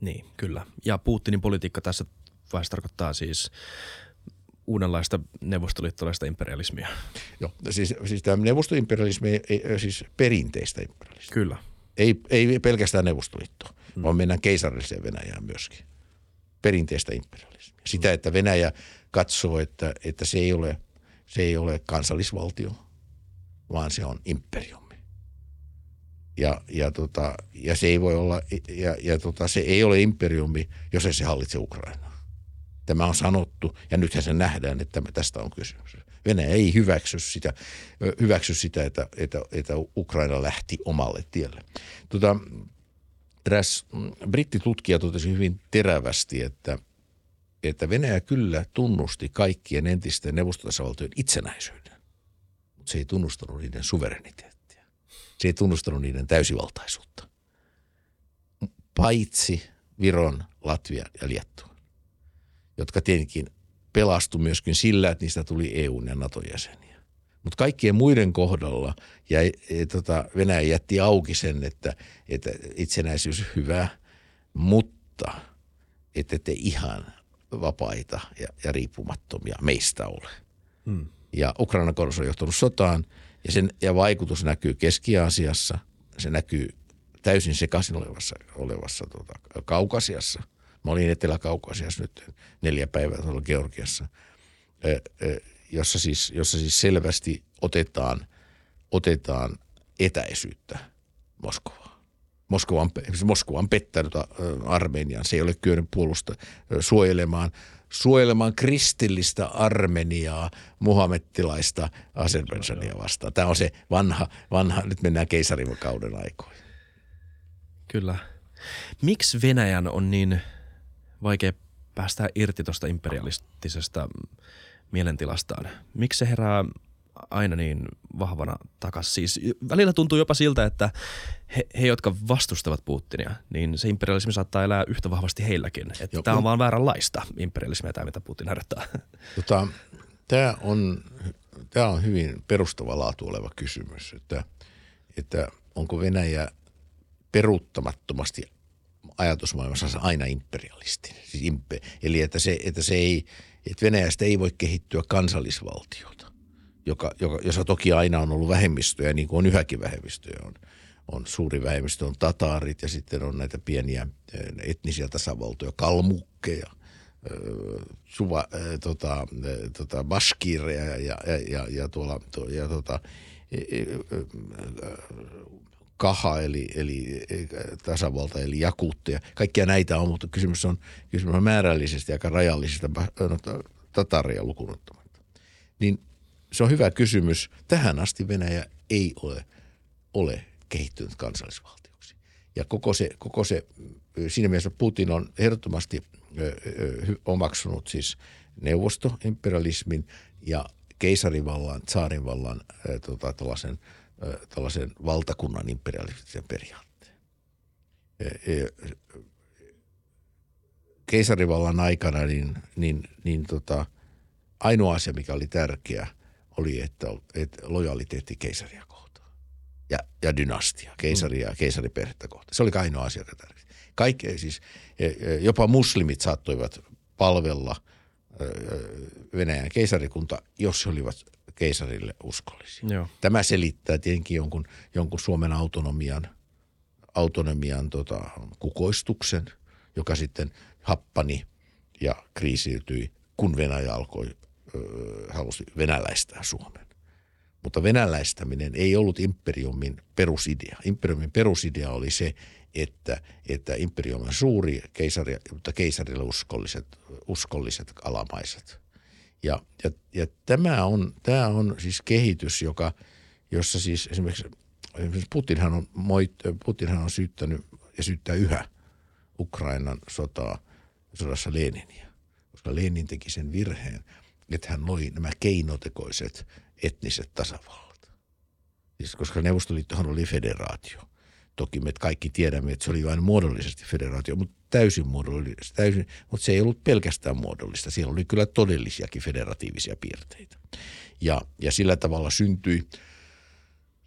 Niin, kyllä. Ja Putinin politiikka tässä vaiheessa tarkoittaa siis uudenlaista neuvostoliittolaista imperialismia. Joo, siis, siis tämä neuvostoimperialismi siis perinteistä imperialismia. Kyllä. Ei, ei pelkästään Neuvostoliittoa, hmm. vaan mennään keisarilliseen Venäjään myöskin. Perinteistä imperialismia. Sitä, hmm. että Venäjä katsoo, että, että se, ei ole, se ei ole kansallisvaltio – vaan se on imperiumi. Ja, ja, tota, ja se ei voi olla, ja, ja tota, se ei ole imperiumi, jos ei se hallitse Ukrainaa. Tämä on sanottu, ja nythän se nähdään, että tästä on kysymys. Venäjä ei hyväksy sitä, hyväksy sitä että, että, että Ukraina lähti omalle tielle. Tota, eräs brittitutkija totesi hyvin terävästi, että, että Venäjä kyllä tunnusti kaikkien entisten neuvostotasavaltojen itsenäisyyden mutta se ei tunnustanut niiden suvereniteettia. Se ei tunnustanut niiden täysivaltaisuutta. Paitsi Viron, Latvia ja Liettua, jotka tietenkin pelastu myöskin sillä, että niistä tuli EUn ja NATO-jäseniä. Mutta kaikkien muiden kohdalla ja, e, tota, Venäjä jätti auki sen, että, että itsenäisyys hyvä, mutta että te ihan vapaita ja, ja riippumattomia meistä ole. Hmm ja Ukrainan korus on johtanut sotaan ja, sen, ja vaikutus näkyy Keski-Aasiassa, se näkyy täysin sekaisin olevassa, olevassa tuota, Kaukasiassa. Mä olin Etelä-Kaukasiassa nyt neljä päivää tuolla Georgiassa, jossa siis, jossa siis selvästi otetaan, otetaan etäisyyttä Moskovaan. Moskova on, Moskova on pettänyt Armenian. Se ei ole kyennyt puolusta suojelemaan suojelemaan kristillistä Armeniaa muhammettilaista Azerbaidsania vastaan. Tämä on se vanha, vanha nyt mennään keisarivakauden aikoihin. Kyllä. Miksi Venäjän on niin vaikea päästä irti tuosta imperialistisesta mielentilastaan? Miksi se herää aina niin vahvana takas. Siis välillä tuntuu jopa siltä, että he, he, jotka vastustavat Putinia, niin se imperialismi saattaa elää yhtä vahvasti heilläkin. Että tämä on vaan vääränlaista imperialismia, tämä mitä Putin harjoittaa. Tota, tämä, on, tämä on hyvin perustava laatu oleva kysymys, että, että onko Venäjä peruuttamattomasti ajatusmaailmassa aina imperialistinen. Siis impe, eli että, se, että, se ei, että Venäjästä ei voi kehittyä kansallisvaltiota joka, joka, jossa toki aina on ollut vähemmistöjä, niin kuin on yhäkin vähemmistöjä. On, on suuri vähemmistö, on tataarit ja sitten on näitä pieniä eh, etnisiä tasavaltoja, kalmukkeja, eh, suva, äh, tota, tota, baskiireja ja, ja, ja, ja, tuolla, ja tota, kaha eli, eli tasavalta eli jakuutteja. Kaikkia näitä on, mutta kysymys on, kysymys on määrällisesti aika rajallisista no, tataria lukunottamatta. Niin se on hyvä kysymys. Tähän asti Venäjä ei ole, ole kehittynyt kansallisvaltioksi. Ja koko se, koko se, siinä mielessä Putin on ehdottomasti omaksunut siis neuvostoimperialismin ja keisarivallan, tsaarinvallan tota, tällaisen, tällaisen valtakunnan imperialistisen periaatteen. keisarivallan aikana niin, niin, niin tota, ainoa asia, mikä oli tärkeä, oli, että, että lojaliteetti keisaria kohtaan. Ja, ja dynastia, keisaria ja keisariperhettä kohtaan. Se oli ainoa asia, joka tärkeä. Kaikki, siis, e, e, jopa muslimit saattoivat palvella Venäjän keisarikunta, jos he olivat keisarille uskollisia. Joo. Tämä selittää tietenkin jonkun, jonkun Suomen autonomian, autonomian tota, kukoistuksen, joka sitten happani ja kriisiytyi, kun Venäjä alkoi, halusi venäläistää Suomen. Mutta venäläistäminen ei ollut imperiumin perusidea. Imperiumin perusidea oli se, että, että imperium on suuri, keisari, mutta keisarille uskolliset, uskolliset alamaiset. Ja, ja, ja tämä, on, tämä on siis kehitys, joka, jossa siis esimerkiksi, esimerkiksi Putinhan, on moit, Putinhan on syyttänyt ja syyttää yhä Ukrainan sotaa, sodassa Leninia. Koska Lenin teki sen virheen, että hän loi nämä keinotekoiset etniset tasavallat. Siis koska Neuvostoliittohan oli federaatio. Toki me kaikki tiedämme, että se oli vain muodollisesti federaatio, mutta täysin muodollista. Täysin, mutta se ei ollut pelkästään muodollista. Siellä oli kyllä todellisiakin federatiivisia piirteitä. Ja, ja sillä tavalla syntyi,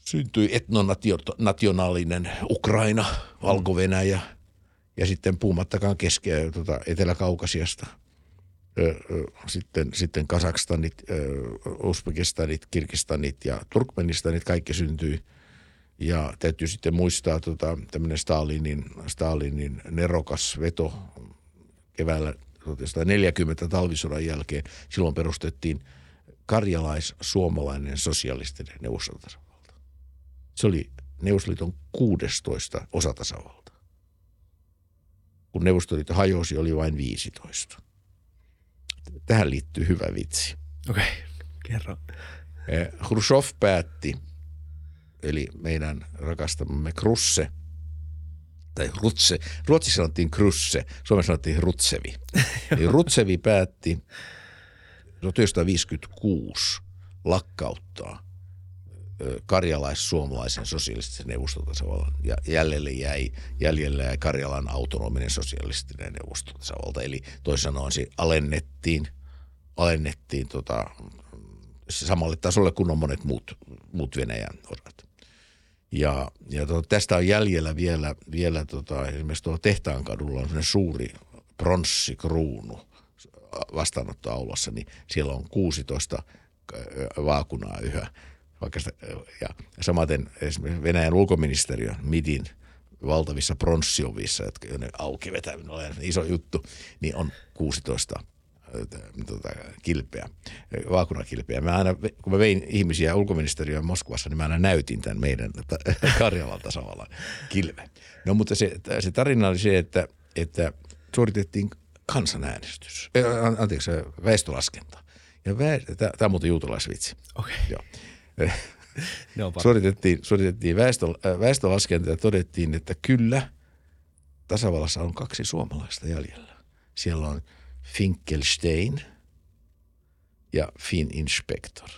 syntyi etnonationaalinen Ukraina, Valko-Venäjä ja sitten puumattakaan keske- tuota, Etelä-Kaukasiasta – sitten, sitten Kasakstanit, Uzbekistanit, Kirgistanit ja Turkmenistanit kaikki syntyi – ja täytyy sitten muistaa tota, tämmöinen Stalinin, Stalinin nerokas veto keväällä 1940 talvisodan jälkeen. Silloin perustettiin karjalais-suomalainen sosialistinen neuvostotasavalta. Se oli Neuvostoliiton 16 osatasavalta. Kun Neuvostoliitto hajosi, oli vain 15. Tähän liittyy hyvä vitsi. Okei, okay, kerro. Khrushchev päätti – eli meidän rakastamamme Krusse, tai Rutse, Ruotsissa sanottiin Krusse, Suomessa sanottiin Rutsevi. Eli Rutsevi päätti 1956 lakkauttaa karjalais-suomalaisen sosialistisen neuvostotasavallan ja jäljelle jäi, jäljelle jäi Karjalan autonominen sosialistinen neuvostotasavalta. Eli toisin sanoen se alennettiin, alennettiin tota, samalle tasolle kuin on monet muut, muut Venäjän osat. Ja, ja to, tästä on jäljellä vielä, vielä tota, esimerkiksi tuolla Tehtaankadulla on suuri pronssikruunu vastaanottoaulassa, niin siellä on 16 vaakunaa yhä. Vaikka sitä, ja samaten esimerkiksi Venäjän ulkoministeriön MIDin valtavissa pronssiovissa, jotka ne auki vetäminen on iso juttu, niin on 16 tota, kilpeä, vaakunakilpeä. Mä aina, kun mä vein ihmisiä ulkoministeriöön Moskovassa, niin mä aina näytin tämän meidän Karjalan tasavallan kilven. No mutta se, se tarina oli se, että, että suoritettiin kansanäänestys, anteeksi, väestölaskenta. Ja väestö, tämä on muuten juutalaisvitsi. Okei. Okay. Joo. Suoritettiin, suoritettiin väestö, väestölaskenta ja todettiin, että kyllä, tasavallassa on kaksi suomalaista jäljellä. Siellä on Finkelstein ja Fin Inspector.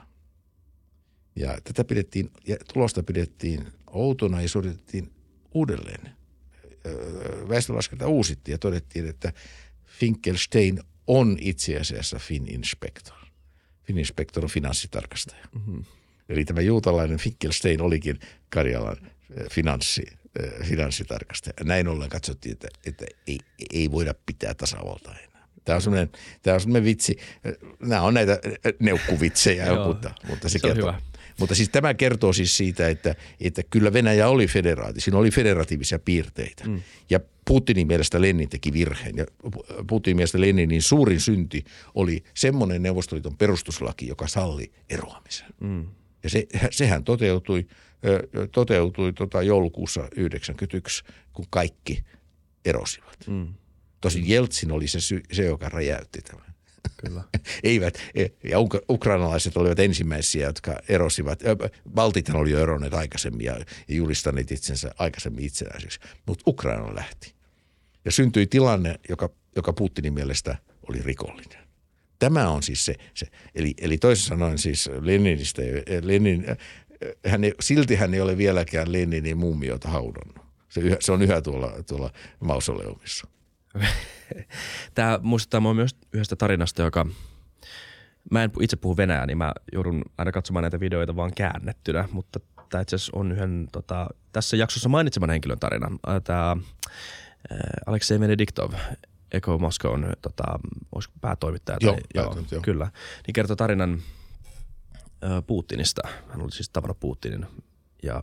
Ja tätä pidettiin, ja tulosta pidettiin outona ja suoritettiin uudelleen. Väestölaskenta uusittiin ja todettiin, että Finkelstein on itse asiassa Fin Inspector. Fin Inspector on finanssitarkastaja. Mm-hmm. Eli tämä juutalainen Finkelstein olikin Karjalan finanssi, finanssitarkastaja. Näin ollen katsottiin, että, että ei, ei voida pitää tasavaltaa enää. Tämä on semmoinen, tämä on semmoinen vitsi. Nämä on näitä neukkuvitsejä, mutta, mutta se, se kertoo. Hyvä. Mutta siis tämä kertoo siis siitä, että, että kyllä Venäjä oli federaati. Siinä oli federatiivisia piirteitä. Mm. Ja Putinin mielestä Lenin teki virheen. Ja Putinin mielestä Leninin suurin synti oli semmoinen Neuvostoliiton perustuslaki, joka salli eroamisen. Mm. Ja se, sehän toteutui, toteutui tota joulukuussa 1991, kun kaikki erosivat. Mm. Tosin Jeltsin oli se, se joka räjäytti tämän. Kyllä. Eivät, e, ja ukrainalaiset olivat ensimmäisiä, jotka erosivat. Baltithan oli jo eronneet aikaisemmin ja julistaneet itsensä aikaisemmin itsenäiseksi, mutta Ukraina lähti. Ja syntyi tilanne, joka, joka Putinin mielestä oli rikollinen. Tämä on siis se, se eli, eli toisin sanoen siis Leninistä, Lenin, hän ei, silti hän ei ole vieläkään Leninin mummiota haudannut. Se, se on yhä tuolla, tuolla mausoleumissa. Tämä muistuttaa mua myös yhdestä tarinasta, joka mä en itse puhu venäjää, niin mä joudun aina katsomaan näitä videoita vaan käännettynä, mutta tämä itse asiassa on yhden tota, tässä jaksossa mainitseman henkilön tarina. Tämä Aleksei Venediktov, Eko Moskown tota, päätoimittaja. Joo, joo, joo, Kyllä. Niin kertoo tarinan Putinista. Hän oli siis tavannut Putinin ja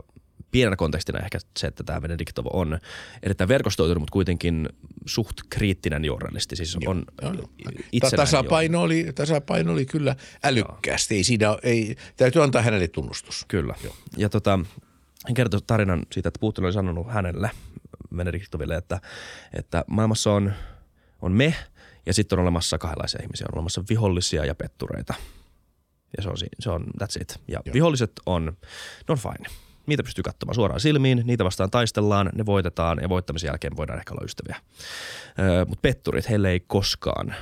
pienenä kontekstina ehkä se, että tämä Benediktov on erittäin verkostoitunut, mutta kuitenkin suht kriittinen journalisti. Siis on joo, tasapaino, oli, tasapaino oli kyllä älykkäästi. Ei siinä, ei, täytyy antaa hänelle tunnustus. Kyllä. Joo. Ja tota, hän kertoi tarinan siitä, että Putin oli sanonut hänelle, Benediktoville, että, että maailmassa on, on me ja sitten on olemassa kahdenlaisia ihmisiä. On olemassa vihollisia ja pettureita. Ja se on, se on that's it. Ja Joo. viholliset on, ne on fine niitä pystyy katsomaan suoraan silmiin, niitä vastaan taistellaan, ne voitetaan ja voittamisen jälkeen voidaan ehkä olla ystäviä. Öö, Mutta petturit, heille ei koskaan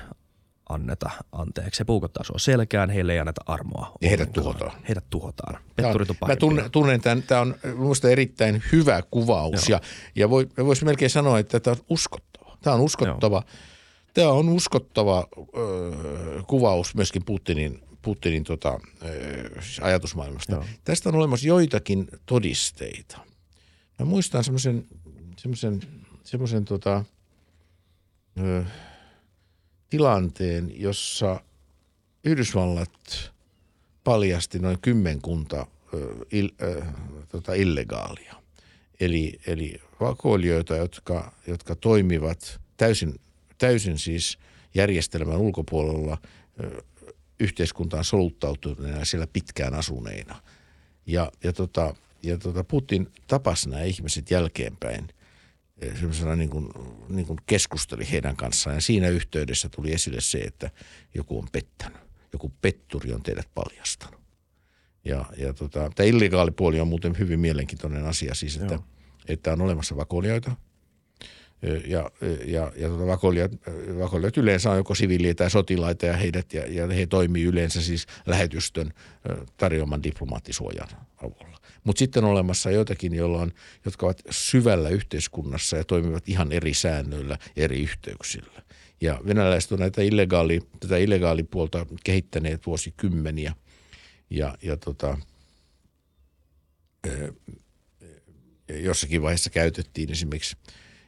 anneta anteeksi. He puukottaa sua selkään, heille ei anneta armoa. Ja heidät tuhotaan. Heidät tuhotaan. Petturit on Mä tunnen, tunnen tämän, tämä on minusta erittäin hyvä kuvaus Joo. ja, ja voi, voisi melkein sanoa, että tämä on uskottava. Tämä on uskottava. Joo. Tämä on uskottava ö, kuvaus myöskin Putinin Putinin tota, siis ajatusmaailmasta. Joo. Tästä on olemassa joitakin todisteita. Mä muistan semmoisen semmoisen semmoisen tota, ö, tilanteen, jossa Yhdysvallat paljasti noin kymmenkunta ö, il, ö, tota, illegaalia. Eli, eli vakoilijoita, jotka, jotka toimivat täysin, täysin siis järjestelmän ulkopuolella yhteiskuntaan soluttautuneena siellä pitkään asuneina. Ja, ja, tota, ja tota Putin tapasi nämä ihmiset jälkeenpäin semmoisena niin kuin, niin kuin keskusteli heidän kanssaan. Ja siinä yhteydessä tuli esille se, että joku on pettänyt. Joku petturi on teidät paljastanut. Ja, ja tota, tämä illegaalipuoli on muuten hyvin mielenkiintoinen asia siis, että, että on olemassa vakoilijoita – ja, ja, ja tuota vakoilijat, vakoilijat yleensä on joko siviiliä tai sotilaita ja, heidät, ja, ja he toimii yleensä siis lähetystön tarjoaman diplomaattisuojan avulla. Mutta sitten on olemassa joitakin, joilla on, jotka ovat syvällä yhteiskunnassa ja toimivat ihan eri säännöillä, eri yhteyksillä. Ja venäläiset on näitä illegaali, tätä illegaalipuolta kehittäneet vuosikymmeniä. Ja, ja tota, jossakin vaiheessa käytettiin esimerkiksi –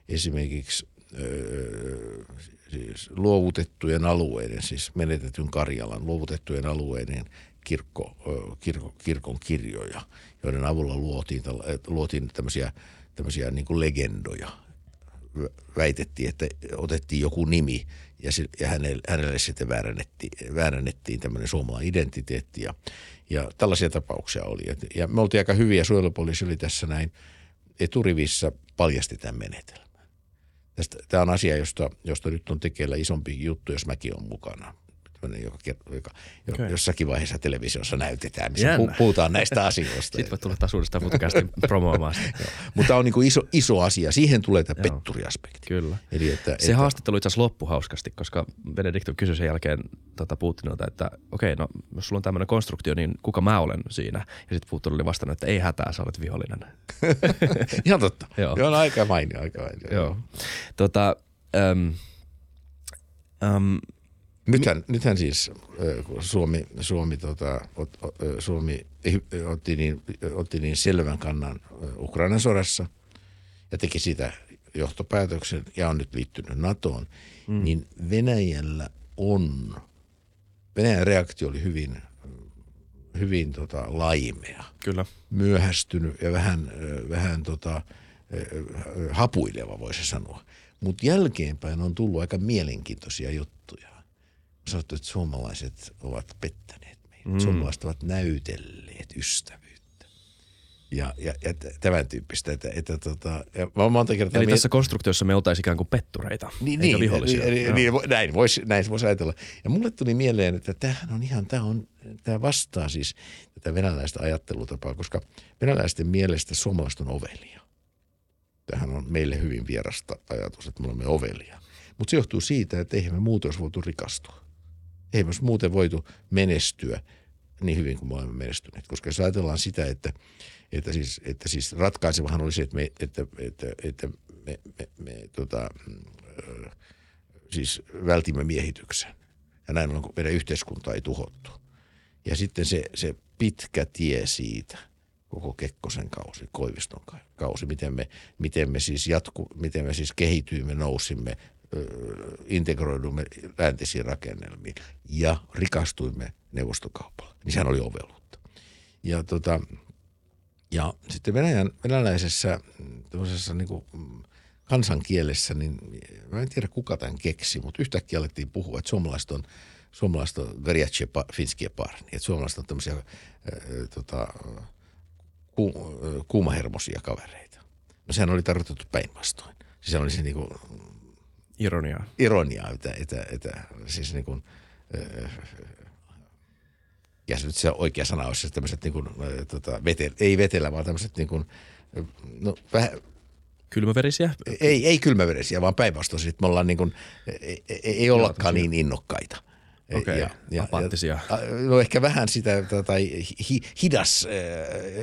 esimerkiksi öö, siis luovutettujen alueiden, siis menetetyn Karjalan luovutettujen alueiden kirkko, kirko, kirkon kirjoja, joiden avulla luotiin, luotiin tämmöisiä, tämmöisiä niin kuin legendoja. Väitettiin, että otettiin joku nimi ja, se, ja hänelle, hänelle sitten väärännettiin, väärännettiin tämmöinen suomalainen identiteetti ja, ja tällaisia tapauksia oli. Ja me oltiin aika hyviä, suojelupoliisi oli tässä näin eturivissä paljasti tämän menetelmän. Tämä on asia, josta, josta nyt on tekeillä isompi juttu, jos mäkin on mukana. Joka, joka, okay. jossakin vaiheessa televisiossa näytetään, missä pu, puhutaan näistä asioista. Sitten voi tulla taas uudestaan podcastin promoamaan Mutta tämä on niin iso, iso asia. Siihen tulee tämä petturiaspekti. Kyllä. Eli että, se että, haastattelu itse asiassa loppui hauskasti, koska Benedikto kysyi sen jälkeen tota Putinilta, että okei, okay, no jos sulla on tämmöinen konstruktio, niin kuka mä olen siinä? Ja sitten Putin oli vastannut, että ei hätää, sä olet vihollinen. Ihan totta. Joo. Joo, no aika mainio, aika mainio. Joo. Tota, um, um, Nythän, nythän siis Suomi, Suomi, tota, Suomi otti, niin, otti niin selvän kannan Ukrainan sodassa ja teki sitä johtopäätöksen ja on nyt liittynyt NATOon, mm. niin Venäjällä on, Venäjän reaktio oli hyvin, hyvin tota, laimea. Kyllä. Myöhästynyt ja vähän, vähän tota, hapuileva voisi sanoa. Mutta jälkeenpäin on tullut aika mielenkiintoisia juttuja sanottu, että suomalaiset ovat pettäneet meitä. Mm. Suomalaiset ovat näytelleet ystävyyttä. Ja, ja, ja tämän tyyppistä. Että, että tota, ja mä monta kertaa Eli miet... tässä konstruktiossa me oltaisiin ikään kuin pettureita, niin, eikä niin, vihollisia. Niin, niin, näin voisi näin vois ajatella. Ja mulle tuli mieleen, että tämähän on ihan, tämä, on, tämä vastaa siis tätä venäläistä ajattelutapaa, koska venäläisten mielestä suomalaiset on ovelia. Tähän on meille hyvin vierasta ajatus, että me olemme ovelia. Mutta se johtuu siitä, että eihän me muuten olisi voitu rikastua ei myös muuten voitu menestyä niin hyvin kuin me olemme menestyneet. Koska jos ajatellaan sitä, että, että, siis, että siis ratkaisevahan oli se, että, me, että, että, että me, me, me tota, ö, siis vältimme miehityksen. Ja näin on, kun meidän yhteiskunta ei tuhottu. Ja sitten se, se pitkä tie siitä, koko Kekkosen kausi, Koiviston kausi, miten me, miten me siis jatku, miten me siis kehityimme, nousimme, integroidumme läntisiin rakennelmiin ja rikastuimme neuvostokaupalla. Niin sehän oli oveluutta. Ja, tota, ja sitten Venäjän, venäläisessä niin kuin kansankielessä, niin mä en tiedä kuka tämän keksi, mutta yhtäkkiä alettiin puhua, että suomalaiset on, suomalaiset on garjatsche finskie parni, että suomalaiset on tämmöisiä äh, tota, ku, kuumahermosia kavereita. No sehän oli tarkoitettu päinvastoin. Siis se oli se niin kuin, Ironiaa. Ironiaa, että, että, että siis niin kuin, ja se nyt se oikea sana olisi tämmöiset niin kuin, tota, vetel, ei vetellä, vaan tämmöiset niin kuin, no vähän, Kylmäverisiä? Ei, ei kylmäverisiä, vaan päinvastoin. Me ollaan niin kuin, ei, ei ollakaan niin innokkaita. Okei, okay, ja, apaattisia. Ja, no ehkä vähän sitä, tai hi, hidas,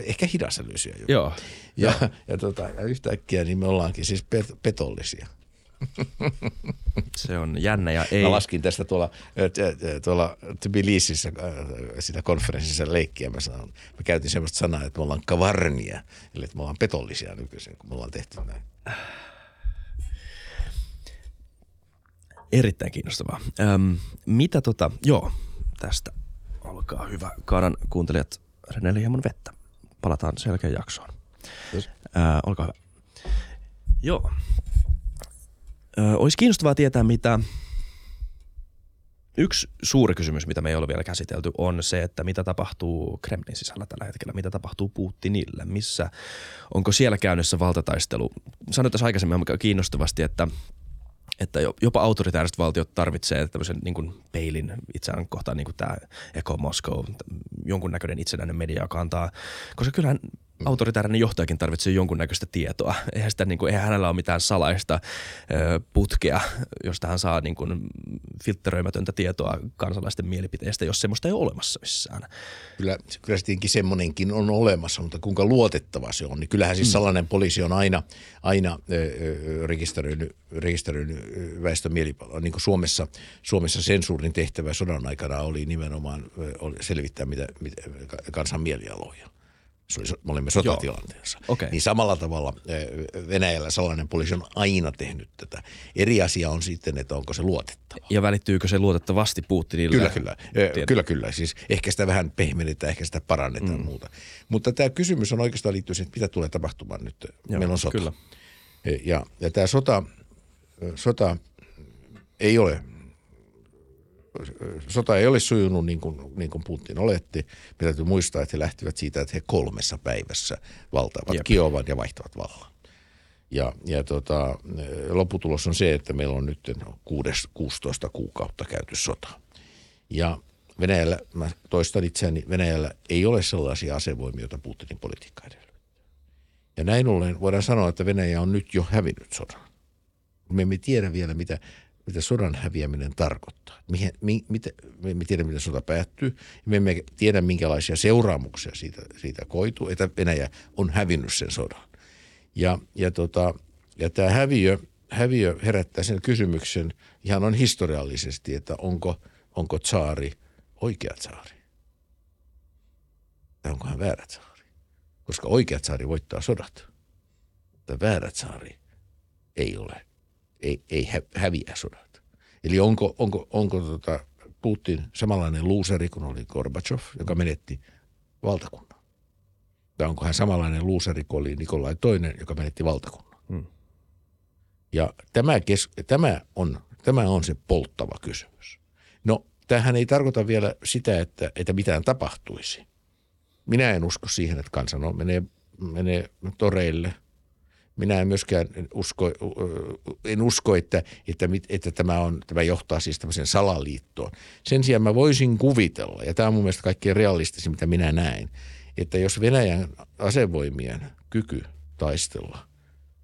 ehkä hidasälyisiä. Joo. Ja, ja, ja, tota, ja yhtäkkiä niin me ollaankin siis pet, petollisia. Se on jännä ja ei. Mä laskin tästä tuolla, tuolla Tbilisissä sitä konferenssissa leikkiä. Mä, sanon, mä käytin semmoista sanaa, että me ollaan kavarnia, eli että me ollaan petollisia nykyisin, kun me ollaan tehty näin. Erittäin kiinnostavaa. Öm, mitä tota, joo, tästä olkaa hyvä. Kaadan kuuntelijat Renelle hieman vettä. Palataan selkeän jaksoon. Yes. Ö, olkaa hyvä. Joo, olisi kiinnostavaa tietää, mitä Yksi suuri kysymys, mitä me ei ole vielä käsitelty, on se, että mitä tapahtuu Kremlin sisällä tällä hetkellä, mitä tapahtuu Putinille, missä, onko siellä käynnissä valtataistelu. Sanoin tässä aikaisemmin kiinnostavasti, että että jopa autoritääriset valtiot tarvitsee tämmöisen niin kuin peilin itseään kohtaan, niin kuin tämä Eko Moscow, jonkunnäköinen itsenäinen media, joka antaa, koska kyllähän autoritäärinen johtajakin tarvitsee jonkunnäköistä tietoa. Eihän, sitä, niin kuin, eihän hänellä ole mitään salaista ö, putkea, josta hän saa niin kuin, filtteröimätöntä tietoa kansalaisten mielipiteistä, jos semmoista ei ole olemassa missään. Kyllä, kyllä tietenkin semmoinenkin on olemassa, mutta kuinka luotettava se on. Niin kyllähän siis mm. salainen poliisi on aina, aina ö, rekisteröinyt, rekisteröinyt väestön mielipalvelua. Niin kuin Suomessa, Suomessa sensuurin tehtävä sodan aikana oli nimenomaan oli selvittää mitä, mitä kansan mielialoja me olimme sotatilanteessa. Okay. Niin samalla tavalla Venäjällä salainen poliisi on aina tehnyt tätä. Eri asia on sitten, että onko se luotettava. Ja välittyykö se luotettavasti Putinille? Kyllä, kyllä. Tiedä. Kyllä, kyllä. Siis ehkä sitä vähän pehmennetään, ehkä sitä parannetaan mm. muuta. Mutta tämä kysymys on oikeastaan liittyy siihen, että mitä tulee tapahtumaan nyt. Joo, Meillä on sota. Kyllä. Ja, ja tämä sota, sota ei ole sota ei ole sujunut niin kuin, niin kuin Putin oletti. Meidän täytyy muistaa, että he lähtivät siitä, että he kolmessa päivässä valtaavat Jep. Kiovan ja vaihtavat vallan. Ja, ja tota, lopputulos on se, että meillä on nyt 6, 16 kuukautta käyty sota. Ja Venäjällä, mä toistan itseäni, Venäjällä ei ole sellaisia asevoimia, joita Putinin politiikka edellyttää. Ja näin ollen voidaan sanoa, että Venäjä on nyt jo hävinnyt sodan. Me emme tiedä vielä, mitä mitä sodan häviäminen tarkoittaa. Mihin, mi, mitä, me emme tiedä, miten sota päättyy. Me emme tiedä, minkälaisia seuraamuksia siitä, siitä koituu, että Venäjä on hävinnyt sen sodan. Ja, ja, tota, ja tämä häviö, häviö herättää sen kysymyksen ihan on historiallisesti, että onko, onko tsaari oikea tsaari? Tai onko hän väärä tsaari? Koska oikea tsaari voittaa sodat, mutta väärä tsaari ei ole ei, ei häviä sodat. Eli onko, onko, onko tota Putin samanlainen luuseri kuin oli Gorbachev, joka menetti valtakunnan? Tai onko hän samanlainen luuseri kuin oli Nikolai II, joka menetti valtakunnan? Hmm. Ja tämä, kes, tämä, on, tämä on se polttava kysymys. No, tämähän ei tarkoita vielä sitä, että, että mitään tapahtuisi. Minä en usko siihen, että kansan on, menee, menee toreille – minä en myöskään usko, en usko että, että, että tämä, on, tämä johtaa siis tämmöiseen salaliittoon. Sen sijaan mä voisin kuvitella, ja tämä on mun mielestä kaikkein realistisin, mitä minä näen, että jos Venäjän asevoimien kyky taistella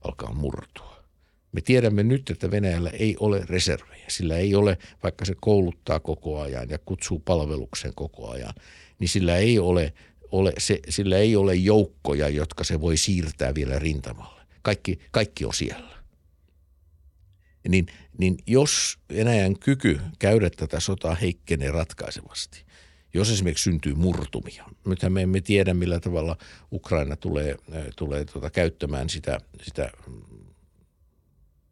alkaa murtua. Me tiedämme nyt, että Venäjällä ei ole reservejä. Sillä ei ole, vaikka se kouluttaa koko ajan ja kutsuu palvelukseen koko ajan, niin sillä ei ole, ole, se, sillä ei ole joukkoja, jotka se voi siirtää vielä rintamalla kaikki, kaikki on siellä. niin, niin jos Venäjän kyky käydä tätä sotaa heikkenee ratkaisevasti, jos esimerkiksi syntyy murtumia. Nythän me emme tiedä, millä tavalla Ukraina tulee, äh, tulee tuota, käyttämään sitä, sitä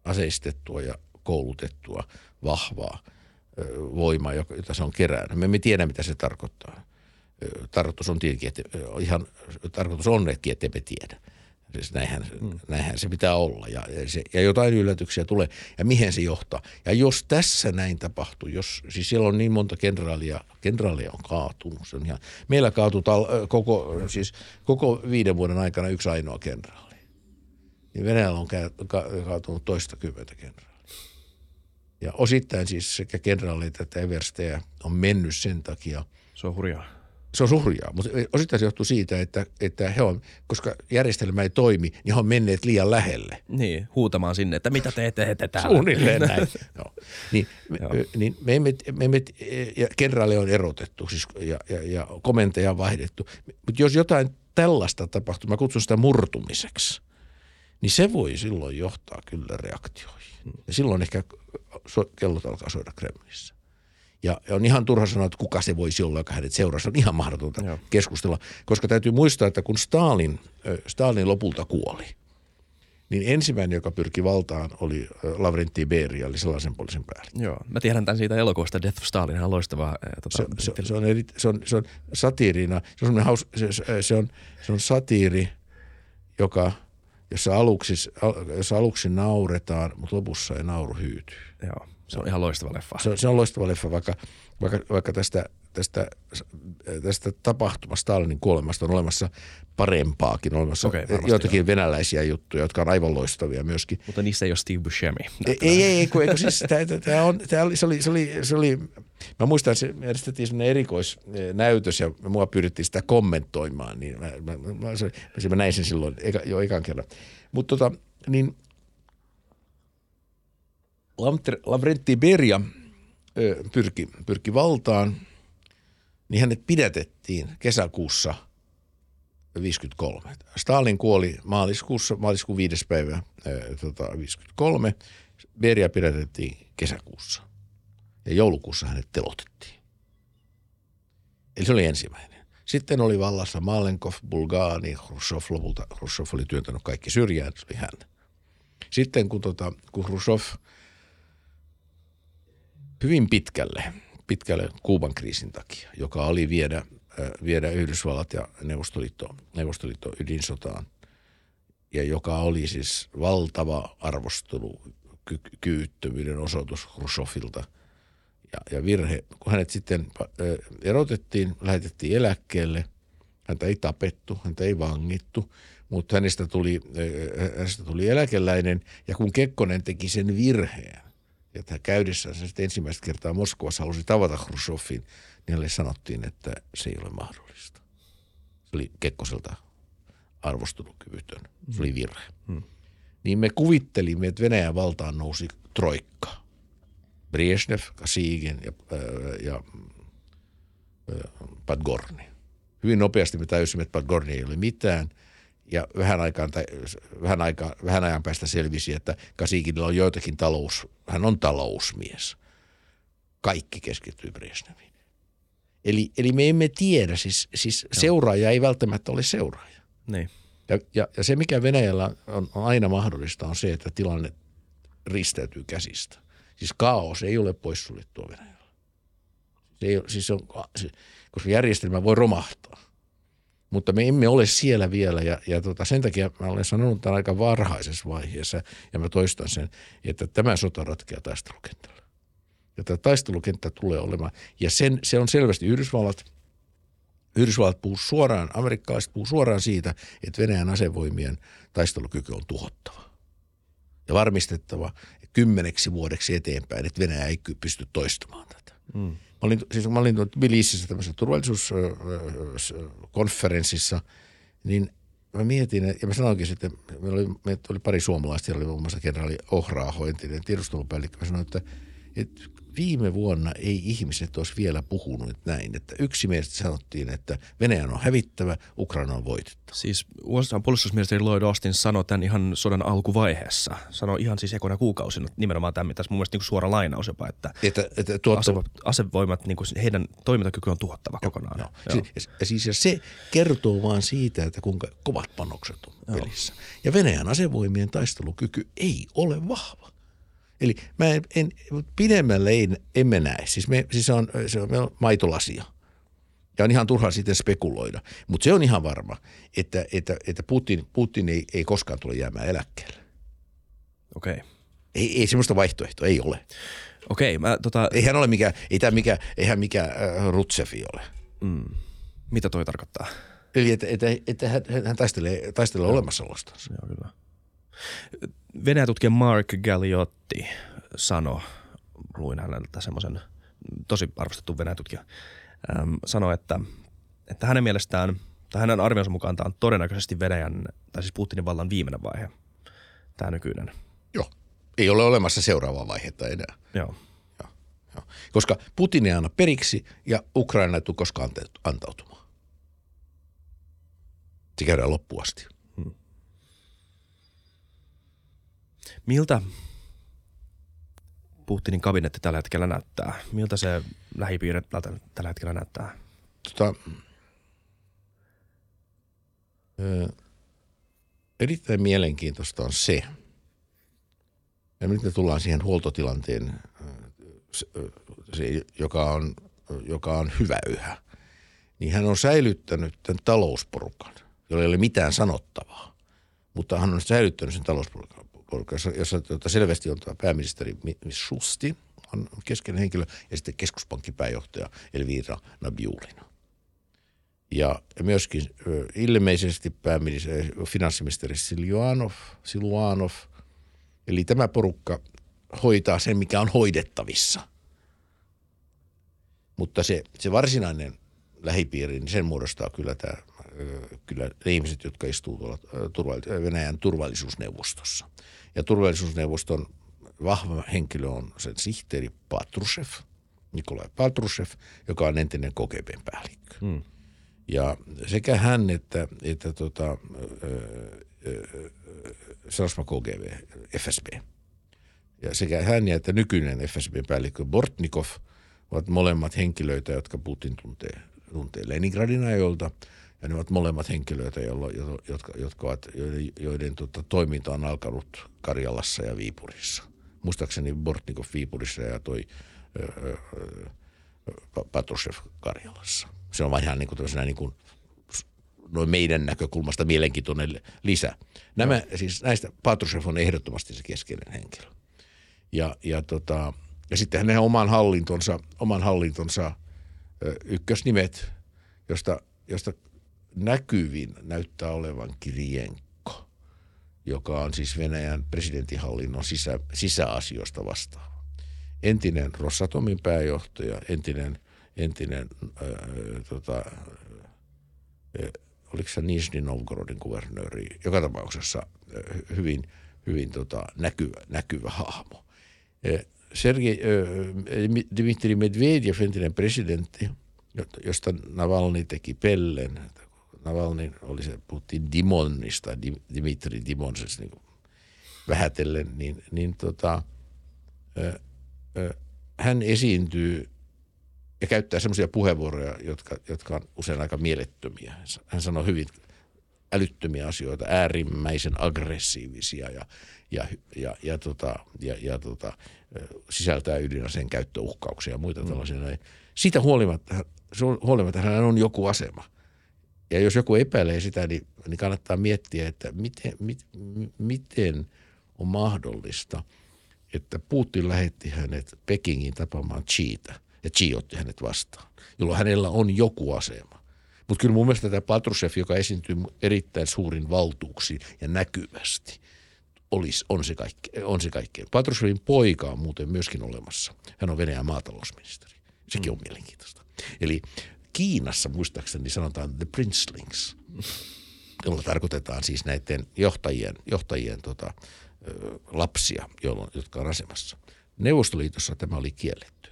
aseistettua ja koulutettua vahvaa voimaa, jota se on kerännyt. Me emme tiedä, mitä se tarkoittaa. Tarkoitus on tietenkin, että ihan tarkoitus on, että emme tiedä. Siis näinhän, hmm. näinhän se pitää olla ja, ja, se, ja jotain yllätyksiä tulee. Ja mihin se johtaa? Ja jos tässä näin tapahtuu, jos, siis siellä on niin monta kenraalia, kenraalia on kaatunut. Se on ihan, meillä kaatui tal, koko, siis koko viiden vuoden aikana yksi ainoa kenraali. Niin Venäjällä on ka, ka, kaatunut toista kymmentä kenraalia. Ja osittain siis sekä kenraalit että everstejä on mennyt sen takia. Se on hurjaa se on hurjaa, mutta osittain se johtuu siitä, että, että he on, koska järjestelmä ei toimi, niin he on menneet liian lähelle. Niin, huutamaan sinne, että mitä te teette täällä. Suunnilleen näin. no. niin, Joo. niin me emme, me emme, ja kenraali on erotettu siis, ja, ja, ja komentaja on vaihdettu. Mutta jos jotain tällaista tapahtuu, mä kutsun sitä murtumiseksi, niin se voi silloin johtaa kyllä reaktioihin. Ja silloin ehkä kellot alkaa soida Kremlissä. Ja, on ihan turha sanoa, että kuka se voisi olla, joka hänet seurasi. On ihan mahdotonta Joo. keskustella, koska täytyy muistaa, että kun Stalin, Stalin lopulta kuoli, niin ensimmäinen, joka pyrki valtaan, oli Lavrenti Beria, eli sellaisen poliisin päällä. Joo, mä tiedän tämän siitä elokuvasta Death of Stalin, ihan loistavaa. Tota, se, se, se, on eri, se, on, se on satiirina, se on, haus, se, se, on, se on satiiri, joka, jossa aluksi, jossa aluksi nauretaan, mutta lopussa ei nauru hyytyy. Joo. Se on ihan loistava leffa. Se, se on loistava leffa, vaikka, vaikka, vaikka tästä, tästä, tästä tapahtumasta Stalinin kuolemasta on olemassa parempaakin. On olemassa okay, joitakin joo. venäläisiä juttuja, jotka on aivan loistavia myöskin. Mutta niissä ei ole Steve Buscemi. Ei, ei, ei, kun, eikö siis, tää on, tää oli, se, oli, se, oli, se oli, mä muistan, että se järjestettiin sellainen erikoisnäytös ja mua pyydettiin sitä kommentoimaan, niin mä, mä, mä, mä, mä näin sen silloin eka, jo ekan kerran. Mutta tota, niin Lavrenti Beria pyrki, pyrki valtaan, niin hänet pidätettiin kesäkuussa 53. Stalin kuoli maaliskuussa, maaliskuun viides päivä tota, 53. Beria pidätettiin kesäkuussa ja joulukuussa hänet telotettiin. Eli se oli ensimmäinen. Sitten oli vallassa Malenkov, Bulgaani, Khrushchev lopulta. Khrushchev oli työntänyt kaikki syrjään, se oli hän. Sitten kun, tota, kun Khrushchev hyvin pitkälle, pitkälle Kuuban kriisin takia, joka oli viedä, äh, viedä Yhdysvallat ja Neuvostoliitto, Neuvostoliitto ydinsotaan ja joka oli siis valtava arvostelu, ky- kyvyttömyyden osoitus Khrushchevilta ja, ja virhe. Kun hänet sitten äh, erotettiin, lähetettiin eläkkeelle, häntä ei tapettu, häntä ei vangittu, mutta hänestä tuli, äh, hänestä tuli eläkeläinen ja kun Kekkonen teki sen virheen, että käydessään se ensimmäistä kertaa Moskovassa halusi tavata Khrushchevin, niin hänelle sanottiin, että se ei ole mahdollista. Se oli Kekkoselta arvostelukyvytön. Se oli virhe. Hmm. Niin me kuvittelimme, että Venäjän valtaan nousi troikka. Brezhnev, Kasigin ja, ja, ja Padgorni. Hyvin nopeasti me täysimme, että Padgorni ei ole mitään – ja vähän, aikaan, tai vähän, aika, vähän ajan päästä selvisi, että Kasikinilla on joitakin talous, hän on talousmies. Kaikki keskittyy Brezhneviin. Eli, eli me emme tiedä, siis, siis seuraaja ei välttämättä ole seuraaja. Niin. Ja, ja, ja se, mikä Venäjällä on, on aina mahdollista, on se, että tilanne risteytyy käsistä. Siis kaos ei ole poissuljettua Venäjällä. Se ei, siis on, koska järjestelmä voi romahtaa. Mutta me emme ole siellä vielä ja, ja tota, sen takia mä olen sanonut tämän aika varhaisessa vaiheessa ja mä toistan sen, että tämä sota ratkeaa taistelukentällä. Ja tämä taistelukenttä tulee olemaan. Ja sen, se on selvästi Yhdysvallat, Yhdysvallat puhuu suoraan, amerikkalaiset puhuu suoraan siitä, että Venäjän asevoimien taistelukyky on tuhottava. Ja varmistettava kymmeneksi vuodeksi eteenpäin, että Venäjä ei pysty toistamaan tätä. Mm. Mä olin, siis mä olin Tbilisissä tämmöisessä turvallisuuskonferenssissa, niin mä mietin, ja mä sanoinkin sitten, meillä oli, meillä oli pari suomalaista, oli muun muassa kenraali Ohraaho, entinen tiedustelupäällikkö. Mä sanoin, että, että viime vuonna ei ihmiset olisi vielä puhunut näin, että yksimielisesti sanottiin, että Venäjän on hävittävä, Ukraina on voitettava. Siis USA puolustusministeri Lloyd Austin sanoi tämän ihan sodan alkuvaiheessa. Sanoi ihan siis ekoina kuukausina nimenomaan tämän, tässä mun mielestä niin suora lainaus jopa, että, Että, että tuotta, asevoimat, asevoimat niin kuin heidän toimintakyky on tuhottava kokonaan. Joo. Joo. Ja, ja siis ja se kertoo vaan siitä, että kuinka kovat panokset on pelissä. Ja Venäjän asevoimien taistelukyky ei ole vahva. Eli mä en, en pidemmälle ei, emme näe. Siis, me, siis se on, se on, on maitolasia. Ja on ihan turha sitten spekuloida. Mutta se on ihan varma, että, että, että Putin, Putin ei, ei koskaan tule jäämään eläkkeelle. Okei. Okay. Ei, ei semmoista vaihtoehtoa, ei ole. Okei, mä tota, Ei hän ole mikään, ei tämä mikä, eihän mikään äh, Rutsefi ole. mitä toi tarkoittaa? Eli että, että, että hän, hän taistelee, taistelee olemassaolostansa. Joo, kyllä. Venäjä tutkija Mark Galliotti sanoi, luin häneltä semmoisen tosi arvostettu Venäjä tutkija, äm, sanoi, että, että hänen mielestään, tai hänen arvionsa mukaan tämä on todennäköisesti Venäjän, tai siis Putinin vallan viimeinen vaihe, tämä nykyinen. Joo. Ei ole olemassa seuraavaa vaihetta enää. Joo. Joo. Joo. Koska Putin ei anna periksi ja Ukraina ei tule koskaan antautumaan. Se käydään loppuun asti. Miltä Putinin kabinetti tällä hetkellä näyttää? Miltä se lähipiiri tällä hetkellä näyttää? Tota, erittäin mielenkiintoista on se, ja nyt me tullaan siihen huoltotilanteen, joka, on, joka on hyvä yhä, niin hän on säilyttänyt tämän talousporukan, jolla ei ole mitään sanottavaa. Mutta hän on säilyttänyt sen talousporukan, jossa, jossa tuota, selvästi on tuo pääministeri Schusti, on keskeinen henkilö, ja sitten keskuspankkipääjohtaja Elvira Nabiulina. Ja myöskin ilmeisesti pääministeri, finanssiministeri Siljuanov, Siluanov, eli tämä porukka hoitaa sen, mikä on hoidettavissa. Mutta se, se varsinainen lähipiiri, niin sen muodostaa kyllä, tämä, kyllä ne ihmiset, jotka istuu tuolla turvalli- Venäjän turvallisuusneuvostossa. Ja turvallisuusneuvoston vahva henkilö on sen sihteeri Patrushev, Nikolai Patrushev, joka on entinen KGBn päällikkö. Hmm. Ja sekä hän että, että tota, Sarasma KGB, FSB. Ja sekä hän ja että nykyinen FSB-päällikkö Bortnikov ovat molemmat henkilöitä, jotka Putin tuntee, tuntee Leningradin ajolta. Ja ne ovat molemmat henkilöitä, joilla, jotka, jotka ovat, joiden, joiden tota, toiminta on alkanut Karjalassa ja Viipurissa. Muistaakseni Bortnikov Viipurissa ja toi ö, ö, ö, Patrushev Karjalassa. Se on ihan niin kuin, niin kuin noin meidän näkökulmasta mielenkiintoinen lisä. Nämä, siis näistä Patrushev on ehdottomasti se keskeinen henkilö. Ja, ja, tota, ja sitten hänen oman hallintonsa, oman hallintonsa ykkösnimet, josta, josta näkyvin näyttää olevan Kirienko, joka on siis Venäjän presidentinhallinnon sisä, sisäasioista vastaava. Entinen Rossatomin pääjohtaja, entinen, entinen ö, tota, ö, oliko se Nizhny Novgorodin kuvernööri, joka tapauksessa ö, hyvin, hyvin tota, näkyvä, näkyvä hahmo. Sergei Dmitri Medvedev, entinen presidentti, josta Navalny teki pellen. Navalny oli se, puhuttiin Dimonista, Dimitri Dimonsesta niin vähätellen, niin, niin tota, ö, ö, hän esiintyy ja käyttää semmoisia puheenvuoroja, jotka, jotka on usein aika mielettömiä. Hän sanoo hyvin älyttömiä asioita, äärimmäisen aggressiivisia ja, ja, ja, ja, tota, ja, ja tota, sisältää ydinaseen käyttöuhkauksia ja muita mm. tällaisia. Siitä huolimatta, huolimatta hän on joku asema. Ja jos joku epäilee sitä, niin, niin kannattaa miettiä, että miten, mit, miten on mahdollista, että Putin lähetti hänet Pekingin tapaamaan Chiitä ja Chi otti hänet vastaan, jolloin hänellä on joku asema. Mutta kyllä mun mielestä tämä Patrushev, joka esiintyy erittäin suurin valtuuksiin ja näkyvästi, olisi, on, se kaikke, on se kaikkein. Patrushevin poika on muuten myöskin olemassa. Hän on Venäjän maatalousministeri. Sekin on mielenkiintoista. Eli Kiinassa muistaakseni sanotaan the princelings, jolla tarkoitetaan siis näiden johtajien, johtajien tota, lapsia, jolloin, jotka on asemassa. Neuvostoliitossa tämä oli kielletty.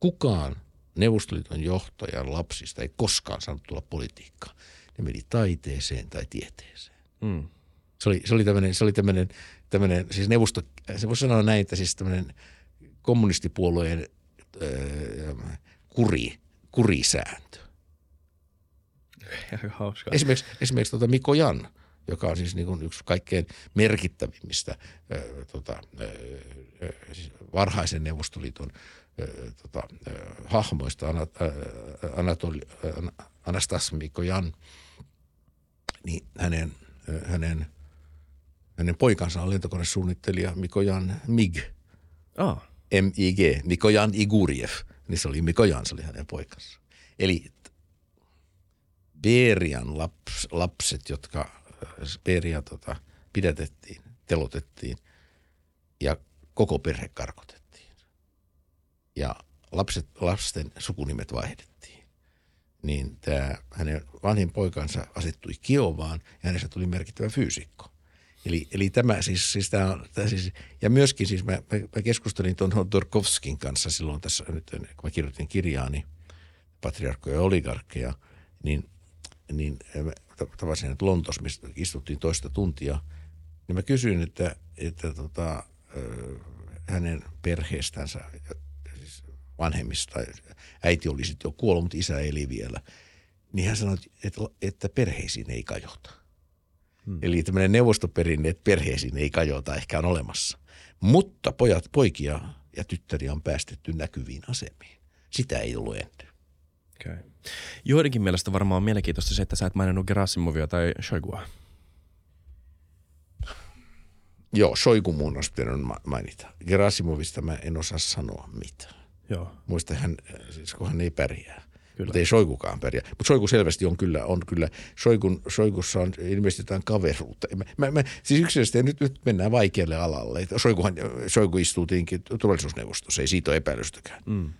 Kukaan Neuvostoliiton johtajan lapsista ei koskaan saanut tulla politiikkaan. Ne meni taiteeseen tai tieteeseen. Mm. Se oli, se oli tämmöinen, se oli tämmöinen, tämmöinen, siis neuvosto, se voisi sanoa näin, että siis tämmöinen kommunistipuolueen äh, kuri, kurisääntö. Hauska. Esimerkiksi, esimerkiksi tuota Mikko Jan, joka on siis niin kuin yksi kaikkein merkittävimmistä äh, tota, äh, siis varhaisen Neuvostoliiton äh, tota, äh, hahmoista, Ana, äh, Anatoli, äh, Anastas Mikko Jan, niin hänen, äh, hänen, hänen poikansa on lentokonesuunnittelija Mikko Jan Mig, Ah, M-I-G, Mikko Jan Iguriev, niin se oli Mikko Jan, se oli hänen poikansa. Eli Berian laps, lapset, jotka Beria tota, pidätettiin, telotettiin ja koko perhe karkotettiin. Ja lapset, lasten sukunimet vaihdettiin. Niin tämä hänen vanhin poikansa asettui Kiovaan ja hänestä tuli merkittävä fyysikko. Eli, eli tämä siis, siis tämä on, tämä siis, ja myöskin siis mä, mä, mä keskustelin tuon Hodorkovskin kanssa silloin tässä nyt, kun mä kirjoitin kirjaani, patriarkkoja ja oligarkkeja, niin, niin mä tavasin hänet Lontossa, mistä istuttiin toista tuntia, niin mä kysyin, että, että tota, ö, hänen perheestänsä, siis vanhemmista, äiti oli sitten jo kuollut, mutta isä eli vielä, niin hän sanoi, että, että perheisiin ei kajota. Hmm. Eli tämmöinen neuvostoperinne, että perheisiin ei kajota, ehkä on olemassa. Mutta pojat, poikia ja tyttäriä on päästetty näkyviin asemiin. Sitä ei ollut ennen. okay. Joidenkin mielestä varmaan on mielenkiintoista se, että sä et maininnut Gerasimovia tai Shoigua. Joo, Shoigu muun olisi pitänyt ma- mainita. Gerasimovista mä en osaa sanoa mitään. Joo, Muista hän, siis kun hän ei pärjää. Kyllä. Mutta ei Soikukaan pärjää. Mutta Soiku selvästi on kyllä, on kyllä Soikun, Soikussa on ilmeisesti jotain kaveruutta. Mä, mä, mä, siis yksilöllisesti nyt, nyt mennään vaikealle alalle. Soikuhan, Soiku istuu tietenkin turvallisuusneuvostossa, ei siitä ole epäilystäkään. Mm.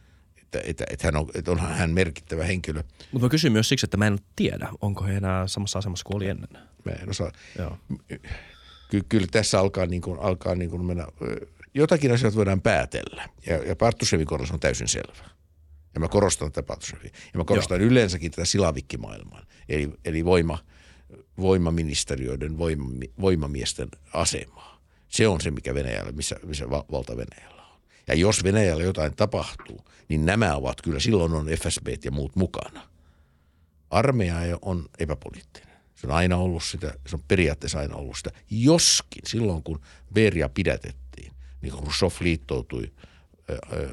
Että, että, että, hän on, että onhan hän merkittävä henkilö. Mutta mä kysyn myös siksi, että mä en tiedä, onko he enää samassa asemassa kuin oli ennen. Mä en osaa. Joo. Ky, kyllä tässä alkaa, niin kuin, alkaa niin kuin mennä, jotakin asioita voidaan päätellä. Ja, ja se on täysin selvä. Ja mä korostan tätä Partusevia. Ja mä korostan Joo. yleensäkin tätä silavikkimaailmaa. Eli, eli voima, voimaministeriöiden, voima, voimamiesten asemaa. Se on se, mikä Venäjällä, missä, missä val, valta Venäjällä on. Ja jos Venäjällä jotain tapahtuu, niin nämä ovat kyllä, silloin on FSB ja muut mukana. Armeija on epäpoliittinen. Se on aina ollut sitä, se on periaatteessa aina ollut sitä. Joskin silloin, kun Beria pidätettiin, niin Khrushchev liittoutui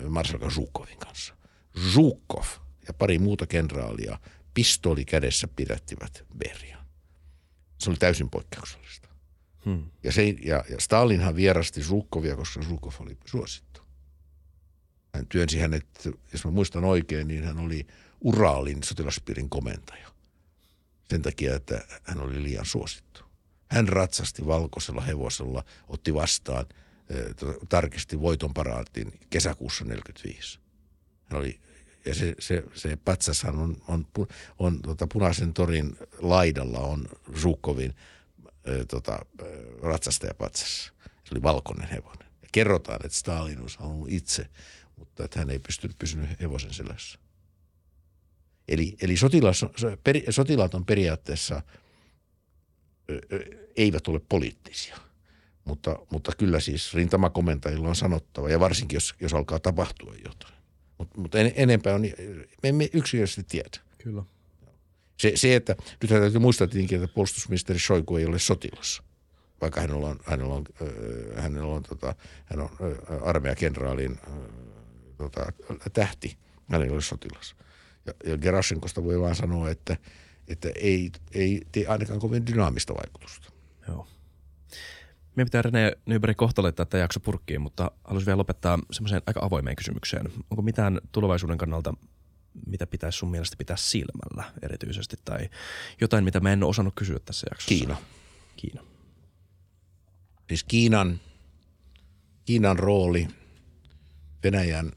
Marsalka Zhukovin kanssa. Zhukov ja pari muuta kenraalia pistoli kädessä pidättivät Berian. Se oli täysin poikkeuksellista. Hmm. Ja, se, ja, ja Stalinhan vierasti Zhukovia, koska Zhukov oli suosittu. Hän työnsi hänet, jos mä muistan oikein, niin hän oli Uralin sotilaspiirin komentaja. Sen takia, että hän oli liian suosittu. Hän ratsasti valkoisella hevosella, otti vastaan, eh, tarkisti voiton paraatin kesäkuussa 45. Hän oli, ja se, se, se patsashan on, on, on, tota punaisen torin laidalla on Zhukovin tota, ratsastajapatsas. Se oli valkoinen hevonen. Ja kerrotaan, että Stalin olisi halunnut itse, mutta että hän ei pystynyt pysynyt hevosen selässä. Eli, eli sotilas, per, sotilaat on periaatteessa, eivät ole poliittisia. Mutta, mutta kyllä siis rintamakomentajilla on sanottava, ja varsinkin jos, jos alkaa tapahtua jotain. Mutta mut en, enempää on, me emme yksinkertaisesti tiedä. Kyllä. Se, se että nythän täytyy muistaa tietenkin, että puolustusministeri Shoigu ei ole sotilas, vaikka hänellä on, hänellä on, äh, hänellä on, tota, hän on äh, armeijakenraalin äh, tota, tähti, hän ei ole sotilas. Ja, ja Gerashenkosta voi vaan sanoa, että, että ei, ei tee ainakaan kovin dynaamista vaikutusta. Joo. Meidän pitää Rene Nyberg kohta laittaa tämä jakso purkkiin, mutta haluaisin vielä lopettaa semmoiseen aika avoimeen kysymykseen. Onko mitään tulevaisuuden kannalta, mitä pitäisi sun mielestä pitää silmällä erityisesti, tai jotain, mitä mä en ole osannut kysyä tässä jaksossa? Kiina. Kiina. Siis Kiinan, Kiinan rooli Venäjän,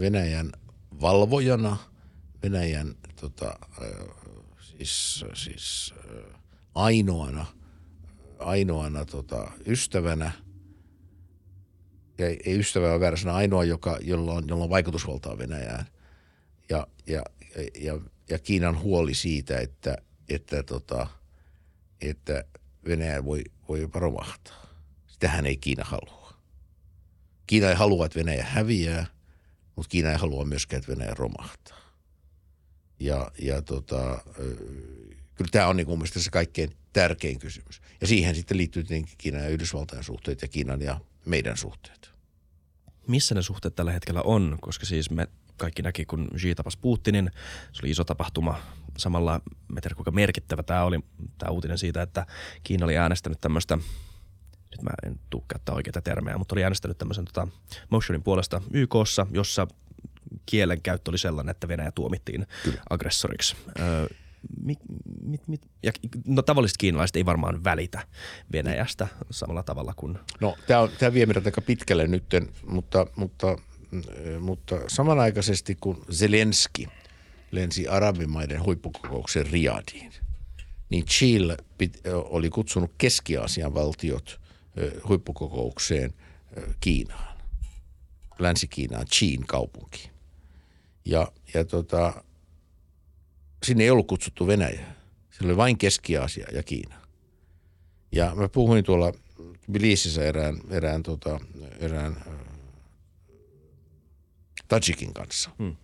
Venäjän valvojana, Venäjän tota, äh, siis, siis äh, ainoana, ainoana tota, ystävänä ja ei ystävä ole väärä ainoa, joka, jolla, on, jolla on vaikutusvaltaa Venäjään. Ja, ja, ja, ja Kiinan huoli siitä, että, että, tota, että Venäjä voi, voi jopa romahtaa. Sitähän ei Kiina halua. Kiina ei halua, että Venäjä häviää, mutta Kiina ei halua myöskään, että Venäjä romahtaa. Ja, ja tota, kyllä tämä on niin mun mielestä se kaikkein tärkein kysymys. Ja siihen sitten liittyy tietenkin Kiinan ja Yhdysvaltain suhteet ja Kiinan ja meidän suhteet. Missä ne suhteet tällä hetkellä on? Koska siis me kaikki näki, kun Xi tapasi Putinin. Se oli iso tapahtuma. Samalla, me tiedä kuinka merkittävä tämä oli, tämä uutinen siitä, että Kiina oli äänestänyt tämmöistä nyt mä en tuu käyttää oikeita termejä, mutta oli äänestänyt tämmöisen tota, motionin puolesta YKssa, jossa kielen käyttö oli sellainen, että Venäjä tuomittiin Kyllä. aggressoriksi. Öö, mit, mit, mit, ja, no tavalliset kiinalaiset ei varmaan välitä Venäjästä samalla tavalla kuin... No tämä, on, tämä vie meidät aika pitkälle nyt, mutta, mutta, mutta samanaikaisesti kun Zelenski lensi arabimaiden huippukokouksen Riadiin, niin Chile oli kutsunut Keski-Aasian valtiot huippukokoukseen Kiinaan, Länsi-Kiinaan, Chiin kaupunkiin. Ja, ja tota, sinne ei ollut kutsuttu Venäjää. Siellä oli vain Keski-Aasia ja Kiina. Ja mä puhuin tuolla Tbilisissä erään, erään, tota, erään äh, Tajikin kanssa, hmm.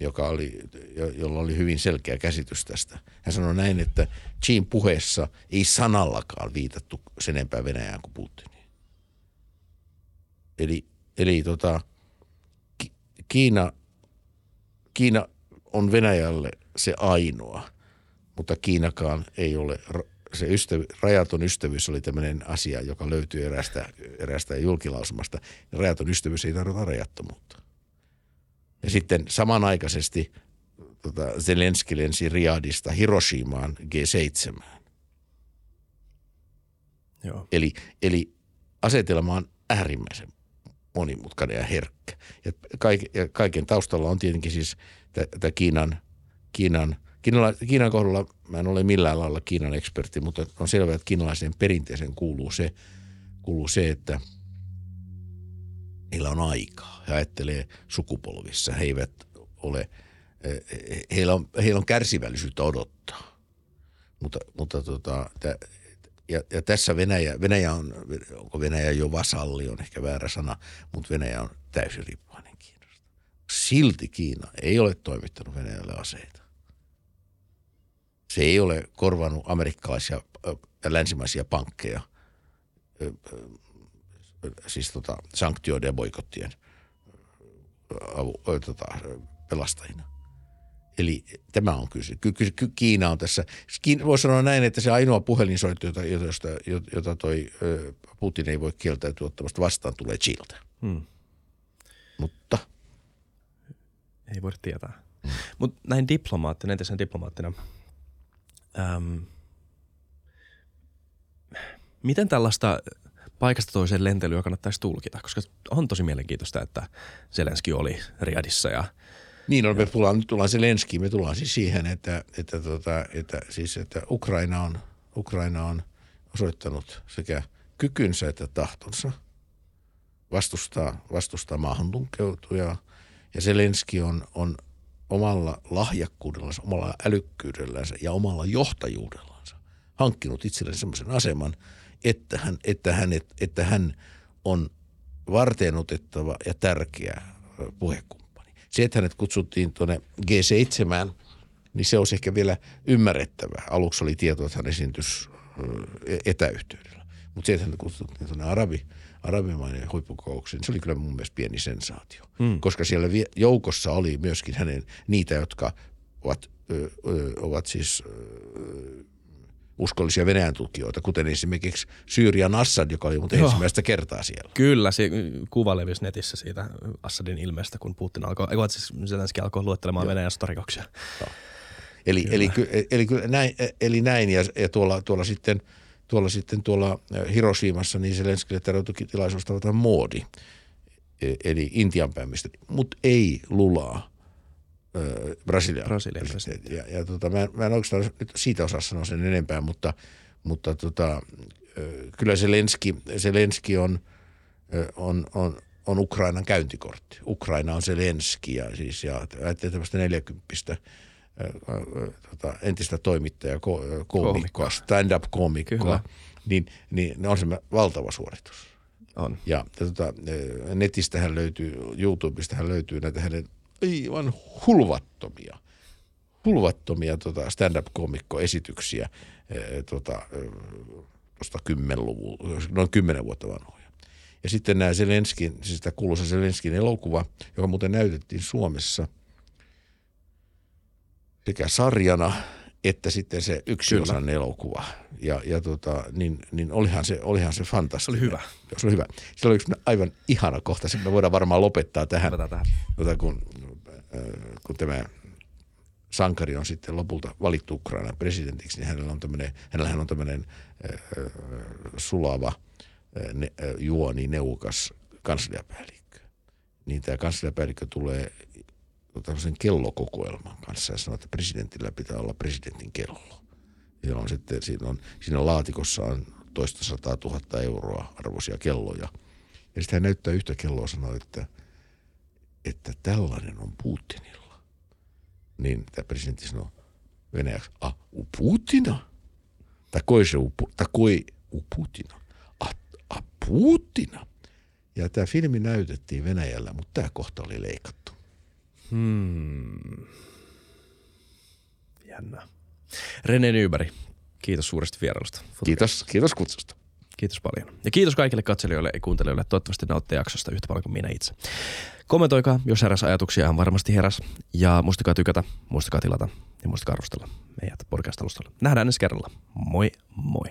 joka oli, jo, jolla oli hyvin selkeä käsitys tästä. Hän sanoi näin, että Chiin puheessa ei sanallakaan viitattu sen enempää Venäjään kuin Putiniin. Eli, eli tota, Kiina, Kiina on Venäjälle se ainoa, mutta Kiinakaan ei ole, se ystävy, rajaton ystävyys oli tämmöinen asia, joka löytyy erästä, erästä julkilausumasta. Rajaton ystävyys ei tarkoita rajattomuutta. Ja sitten samanaikaisesti tota, Zelenski lensi Riadista Hiroshimaan G7. Joo. Eli, eli asetelma on äärimmäisen monimutkainen ja herkkä. Ja, kaik, ja kaiken taustalla on tietenkin siis tämä Kiinan, Kiinan, Kiinala, Kiinan kohdalla, mä en ole millään lailla Kiinan ekspertti, mutta on selvää, että kiinalaisen perinteeseen kuuluu se, kuuluu se että heillä on aikaa. He ajattelee sukupolvissa. He eivät ole, heillä on, heillä on kärsivällisyyttä odottaa. Mutta, mutta tota, tä, ja, ja tässä Venäjä, Venäjä on, onko Venäjä jo vasalli, on ehkä väärä sana, mutta Venäjä on täysin riippuvainen Kiinasta. Silti Kiina ei ole toimittanut Venäjälle aseita. Se ei ole korvannut amerikkalaisia ja länsimaisia pankkeja, siis tota, sanktioiden ja boikottien tota, pelastajina. Eli tämä on kyse. Kiina on tässä. Voisi sanoa näin, että se ainoa puhelinsoitto, jota, jota, jota toi Putin ei voi kieltäytyä ottamasta vastaan, tulee Chiltä. Hmm. Mutta. Ei voida tietää. Hmm. Mutta näin diplomaattina, entisenä diplomaattina, äm, miten tällaista paikasta toiseen lentelyä kannattaisi tulkita? Koska on tosi mielenkiintoista, että Zelenski oli Riadissa ja – niin, no, me tullaan, nyt tullaan se lenski, me tullaan siis siihen, että, että, tota, että, siis, että Ukraina, on, Ukraina on osoittanut sekä kykynsä että tahtonsa vastustaa, vastustaa maahan tunkeutuja. Ja Zelenski on, on omalla lahjakkuudellansa, omalla älykkyydellänsä ja omalla johtajuudellansa hankkinut itselleen sellaisen aseman, että hän, että hän, että hän on varteenotettava ja tärkeä puhekumppani se, että hänet kutsuttiin tuonne G7, niin se olisi ehkä vielä ymmärrettävää. Aluksi oli tieto, että hän esiintys etäyhteydellä. Mutta se, että hänet kutsuttiin tuonne Arabi, arabimainen huippukokoukseen, niin se oli kyllä mun mielestä pieni sensaatio. Hmm. Koska siellä joukossa oli myöskin hänen niitä, jotka ovat, ö, ö, ovat siis ö, uskollisia Venäjän tutkijoita, kuten esimerkiksi Syyrian Assad, joka oli muuten ensimmäistä kertaa siellä. Kyllä, se kuva levisi netissä siitä Assadin ilmeestä, kun Putin alkoi, eikö siis Zelenski alkoi luettelemaan Joo. Venäjän sotarikoksia. Eli, eli, eli, eli, näin, eli näin, ja, ja tuolla, tuolla sitten tuolla sitten tuolla Hiroshimassa, niin Zelenskille tarjoutui tilaisuus tavata Moodi, e, eli Intian pääministeri, mutta ei lulaa Brasilian, Brasilian presidentti. Ja, ja tota, mä, mä en oikeastaan siitä osaa sanoa sen enempää, mutta, mutta tota, kyllä Zelenski, Zelenski on, on, on, on Ukrainan käyntikortti. Ukraina on Zelenski ja siis ja ajattelee tämmöistä 40 tota, entistä toimittajaa, ko, koomikkoa, stand-up-koomikkoa, niin, niin on se valtava suoritus. On. Ja, ja tota, netistähän löytyy, YouTubestahan löytyy näitä hänen aivan hulvattomia, hulvattomia tota stand-up-koomikkoesityksiä tota, tuosta kymmenluvun, noin kymmenen vuotta vanhoja. Ja sitten nämä Zelenskin, siis tämä kuuluisa Zelenskin elokuva, joka muuten näytettiin Suomessa sekä sarjana että sitten se yksi osan elokuva. Ja, ja tota, niin, niin olihan se, olihan se fantastinen. Se oli hyvä. Se oli hyvä. Se oli yksi aivan ihana kohta. Sitten me voidaan varmaan lopettaa tähän, tähän. Tota, kun, äh, kun tämä sankari on sitten lopulta valittu Ukrainan presidentiksi, niin hänellä on tämmöinen, hänellähän on tämmöinen äh, sulava äh, ne, äh, juoni neukas kansliapäällikkö. Niin tämä kansliapäällikkö tulee tämmöisen kellokokoelman kanssa ja sanoo, että presidentillä pitää olla presidentin kello. Ja on sitten, siinä, on, siinä laatikossa on toista sataa tuhatta euroa arvoisia kelloja. Ja sitten hän näyttää yhtä kelloa ja sanoo, että, että tällainen on Putinilla. Niin tämä presidentti sanoo venäjäksi, ah, u Putina? Takoi se, takoi u Putina. Ah, ah, Putina? Ja tämä filmi näytettiin Venäjällä, mutta tämä kohta oli leikattu. Hmm. Jännä. Rene Nyberg, kiitos suuresti vierailusta. Kiitos, kiitos kutsusta. Kiitos paljon. Ja kiitos kaikille katselijoille ja kuuntelijoille. Toivottavasti nautte jaksosta yhtä paljon kuin minä itse. Kommentoikaa, jos heräs ajatuksia, on varmasti heräs. Ja muistakaa tykätä, muistakaa tilata ja muistakaa arvostella meidät podcast-alustalla. Nähdään ensi kerralla. Moi moi.